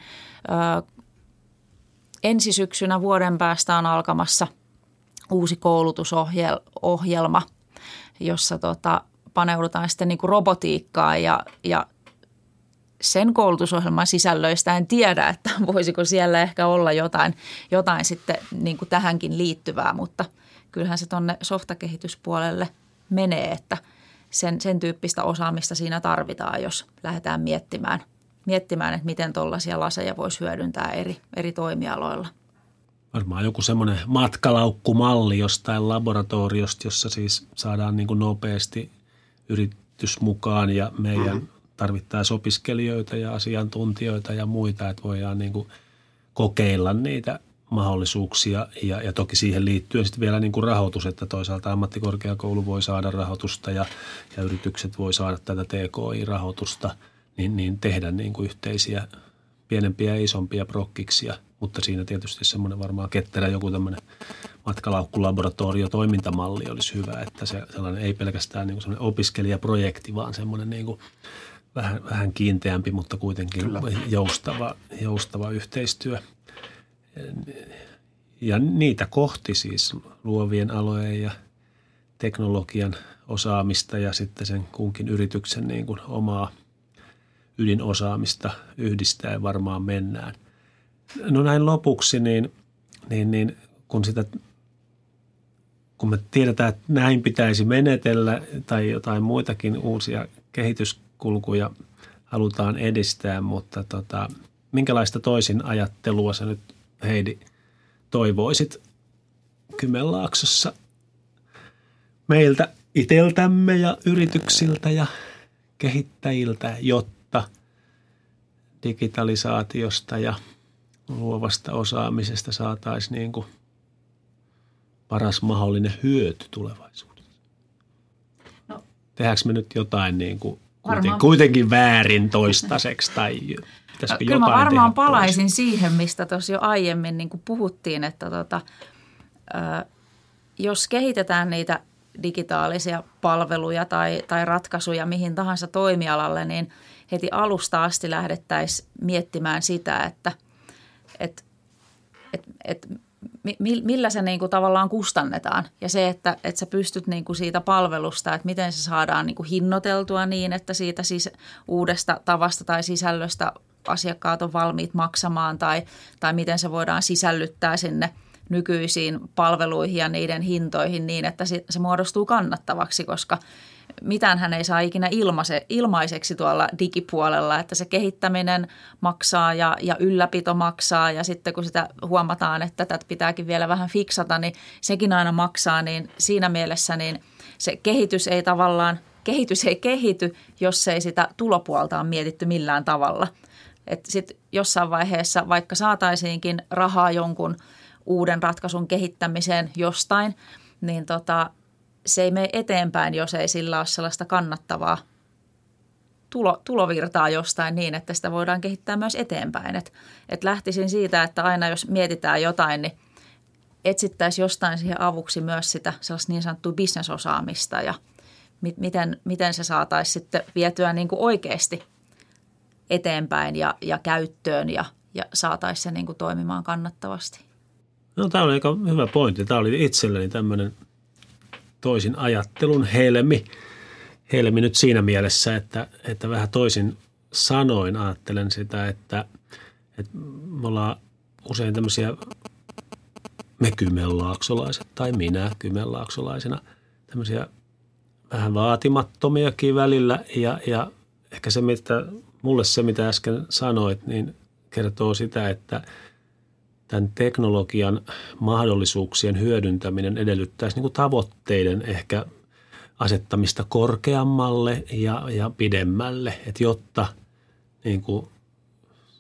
S2: ö, ensi syksynä vuoden päästä on alkamassa uusi koulutusohjelma, jossa tota, paneudutaan sitten niin kuin robotiikkaan ja, ja sen koulutusohjelman sisällöistä. En tiedä, että voisiko siellä ehkä olla jotain, jotain sitten niin kuin tähänkin liittyvää, mutta kyllähän se tuonne softakehityspuolelle menee, että sen, sen tyyppistä osaamista siinä tarvitaan, jos lähdetään miettimään, miettimään että miten tuollaisia laseja voisi hyödyntää eri, eri toimialoilla.
S1: Varmaan joku semmoinen matkalaukkumalli jostain laboratoriosta, jossa siis saadaan niin kuin nopeasti yritys mukaan ja meidän mm-hmm tarvittaisiin opiskelijoita ja asiantuntijoita ja muita, että voidaan niin kuin kokeilla niitä mahdollisuuksia ja, ja toki siihen liittyy sitten vielä niin kuin rahoitus, että toisaalta ammattikorkeakoulu voi saada rahoitusta ja, ja yritykset voi saada tätä TKI-rahoitusta, niin, niin tehdä niin kuin yhteisiä pienempiä ja isompia prokkiksia, mutta siinä tietysti semmoinen varmaan ketterä joku tämmöinen matkalaukku-laboratorio toimintamalli olisi hyvä, että se sellainen ei pelkästään niin kuin semmoinen opiskelijaprojekti, vaan semmoinen niin kuin vähän, vähän kiinteämpi, mutta kuitenkin joustava, joustava yhteistyö. Ja niitä kohti siis luovien alojen ja teknologian osaamista ja sitten sen kunkin yrityksen niin kuin omaa ydinosaamista yhdistäen varmaan mennään. No näin lopuksi, niin, niin, niin kun sitä kun me tiedetään, että näin pitäisi menetellä tai jotain muitakin uusia kehitys, kulkuja halutaan edistää, mutta tota, minkälaista toisin ajattelua sä nyt Heidi toivoisit Kymenlaaksossa meiltä iteltämme ja yrityksiltä ja kehittäjiltä, jotta digitalisaatiosta ja luovasta osaamisesta saataisiin niin kuin paras mahdollinen hyöty tulevaisuudessa? No. Tehdäänkö me nyt jotain niin kuin varmaan... kuitenkin väärin toistaiseksi tai pitäisikö
S2: Kyllä mä varmaan palaisin pois? siihen, mistä tuossa jo aiemmin niin puhuttiin, että tota, ö, jos kehitetään niitä digitaalisia palveluja tai, tai ratkaisuja mihin tahansa toimialalle, niin heti alusta asti lähdettäisiin miettimään sitä, että et, et, et millä se niin kuin tavallaan kustannetaan ja se, että, että sä pystyt niin kuin siitä palvelusta, että miten se saadaan niin kuin hinnoiteltua niin, että siitä siis uudesta tavasta tai sisällöstä asiakkaat on valmiit maksamaan tai, tai miten se voidaan sisällyttää sinne nykyisiin palveluihin ja niiden hintoihin niin, että se, muodostuu kannattavaksi, koska – mitään hän ei saa ikinä ilmaise, ilmaiseksi tuolla digipuolella, että se kehittäminen maksaa ja, ja ylläpito maksaa ja sitten kun sitä huomataan, että tätä pitääkin vielä vähän fiksata, niin sekin aina maksaa, niin siinä mielessä niin se kehitys ei tavallaan, kehitys ei kehity, jos ei sitä tulopuolta on mietitty millään tavalla. Että sitten jossain vaiheessa, vaikka saataisiinkin rahaa jonkun uuden ratkaisun kehittämiseen jostain, niin tota, se ei mene eteenpäin, jos ei sillä ole sellaista kannattavaa tulo, tulovirtaa jostain niin, että sitä voidaan kehittää myös eteenpäin. Et, et lähtisin siitä, että aina jos mietitään jotain, niin etsittäisiin jostain siihen avuksi myös sitä sellaista niin sanottua bisnesosaamista ja mi, miten, miten se saataisiin sitten vietyä niin kuin oikeasti eteenpäin ja, ja käyttöön ja, ja saataisiin se niin kuin toimimaan kannattavasti.
S1: No tämä oli aika hyvä pointti. Tämä oli itselleni tämmöinen – toisin ajattelun helmi. Helmi nyt siinä mielessä, että, että vähän toisin sanoin ajattelen sitä, että, että me ollaan usein tämmöisiä me kymenlaaksolaiset tai minä kymenlaaksolaisena tämmöisiä vähän vaatimattomiakin välillä ja, ja ehkä se, mitä, mulle se, mitä äsken sanoit, niin kertoo sitä, että – tämän teknologian mahdollisuuksien hyödyntäminen edellyttäisi niin kuin tavoitteiden ehkä asettamista korkeammalle ja, ja pidemmälle, että jotta niin kuin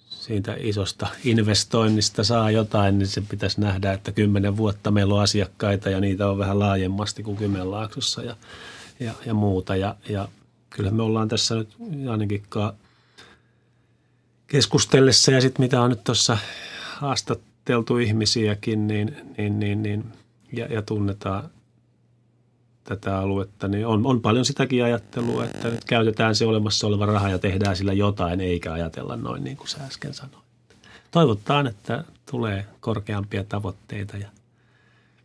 S1: siitä isosta investoinnista saa jotain, niin se pitäisi nähdä, että kymmenen vuotta meillä on asiakkaita ja niitä on vähän laajemmasti kuin Kymenlaaksossa ja, ja, ja muuta. Ja, ja kyllä me ollaan tässä nyt ainakin keskustellessa ja sitten mitä on nyt tuossa haastatteltu ihmisiäkin niin, niin, niin, niin, ja, ja tunnetaan tätä aluetta, niin on, on paljon sitäkin ajattelua, että nyt käytetään se olemassa oleva raha ja tehdään sillä jotain, eikä ajatella noin niin kuin sä äsken sanoit. toivotaan, että tulee korkeampia tavoitteita ja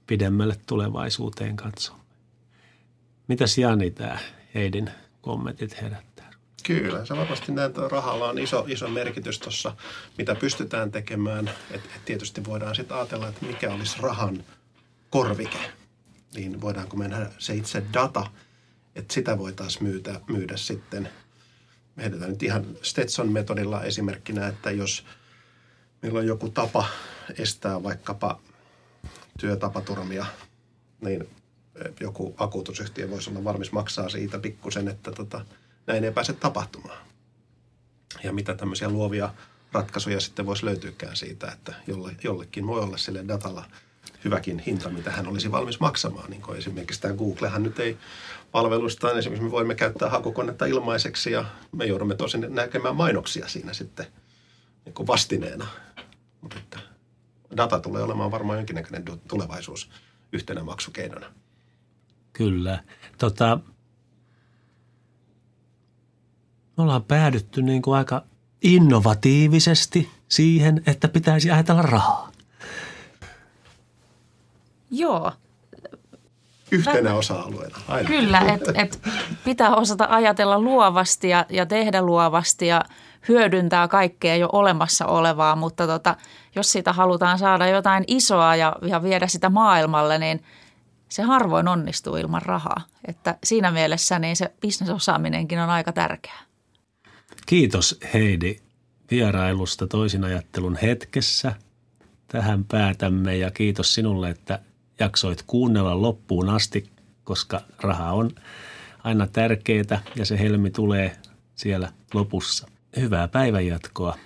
S1: pidemmälle tulevaisuuteen katsomme. Mitäs Jani tämä Heidin kommentit herättää?
S3: Kyllä, se varmasti näin, rahalla on iso, iso merkitys tuossa, mitä pystytään tekemään. Et, et tietysti voidaan sitten ajatella, että mikä olisi rahan korvike. Niin voidaanko me nähdä se itse data, että sitä voitaisiin myydä, myydä sitten. Me heitetään nyt ihan Stetson-metodilla esimerkkinä, että jos meillä on joku tapa estää vaikkapa työtapaturmia, niin joku vakuutusyhtiö voisi olla valmis maksaa siitä pikkusen, että tota, näin ei pääse tapahtumaan. Ja mitä tämmöisiä luovia ratkaisuja sitten voisi löytyykään siitä, että jolle, jollekin voi olla sille datalla hyväkin hinta, mitä hän olisi valmis maksamaan. Niin kuin esimerkiksi tämä Googlehan nyt ei palvelustaan, esimerkiksi me voimme käyttää hakukonetta ilmaiseksi ja me joudumme tosin näkemään mainoksia siinä sitten niin kuin vastineena. Mutta että data tulee olemaan varmaan jonkinnäköinen tulevaisuus yhtenä maksukeinona.
S1: Kyllä. Tota, me ollaan päädytty niin kuin aika innovatiivisesti siihen, että pitäisi ajatella rahaa.
S2: Joo.
S3: Yhtenä osa-alueena. Aina.
S2: Kyllä, että et pitää osata ajatella luovasti ja, ja tehdä luovasti ja hyödyntää kaikkea jo olemassa olevaa, mutta tota, jos siitä halutaan saada jotain isoa ja, ja viedä sitä maailmalle, niin – se harvoin onnistuu ilman rahaa. Että siinä mielessä niin se bisnesosaaminenkin on aika tärkeää.
S1: Kiitos Heidi vierailusta toisinajattelun hetkessä. Tähän päätämme ja kiitos sinulle, että jaksoit kuunnella loppuun asti, koska raha on aina tärkeää ja se helmi tulee siellä lopussa. Hyvää päivänjatkoa.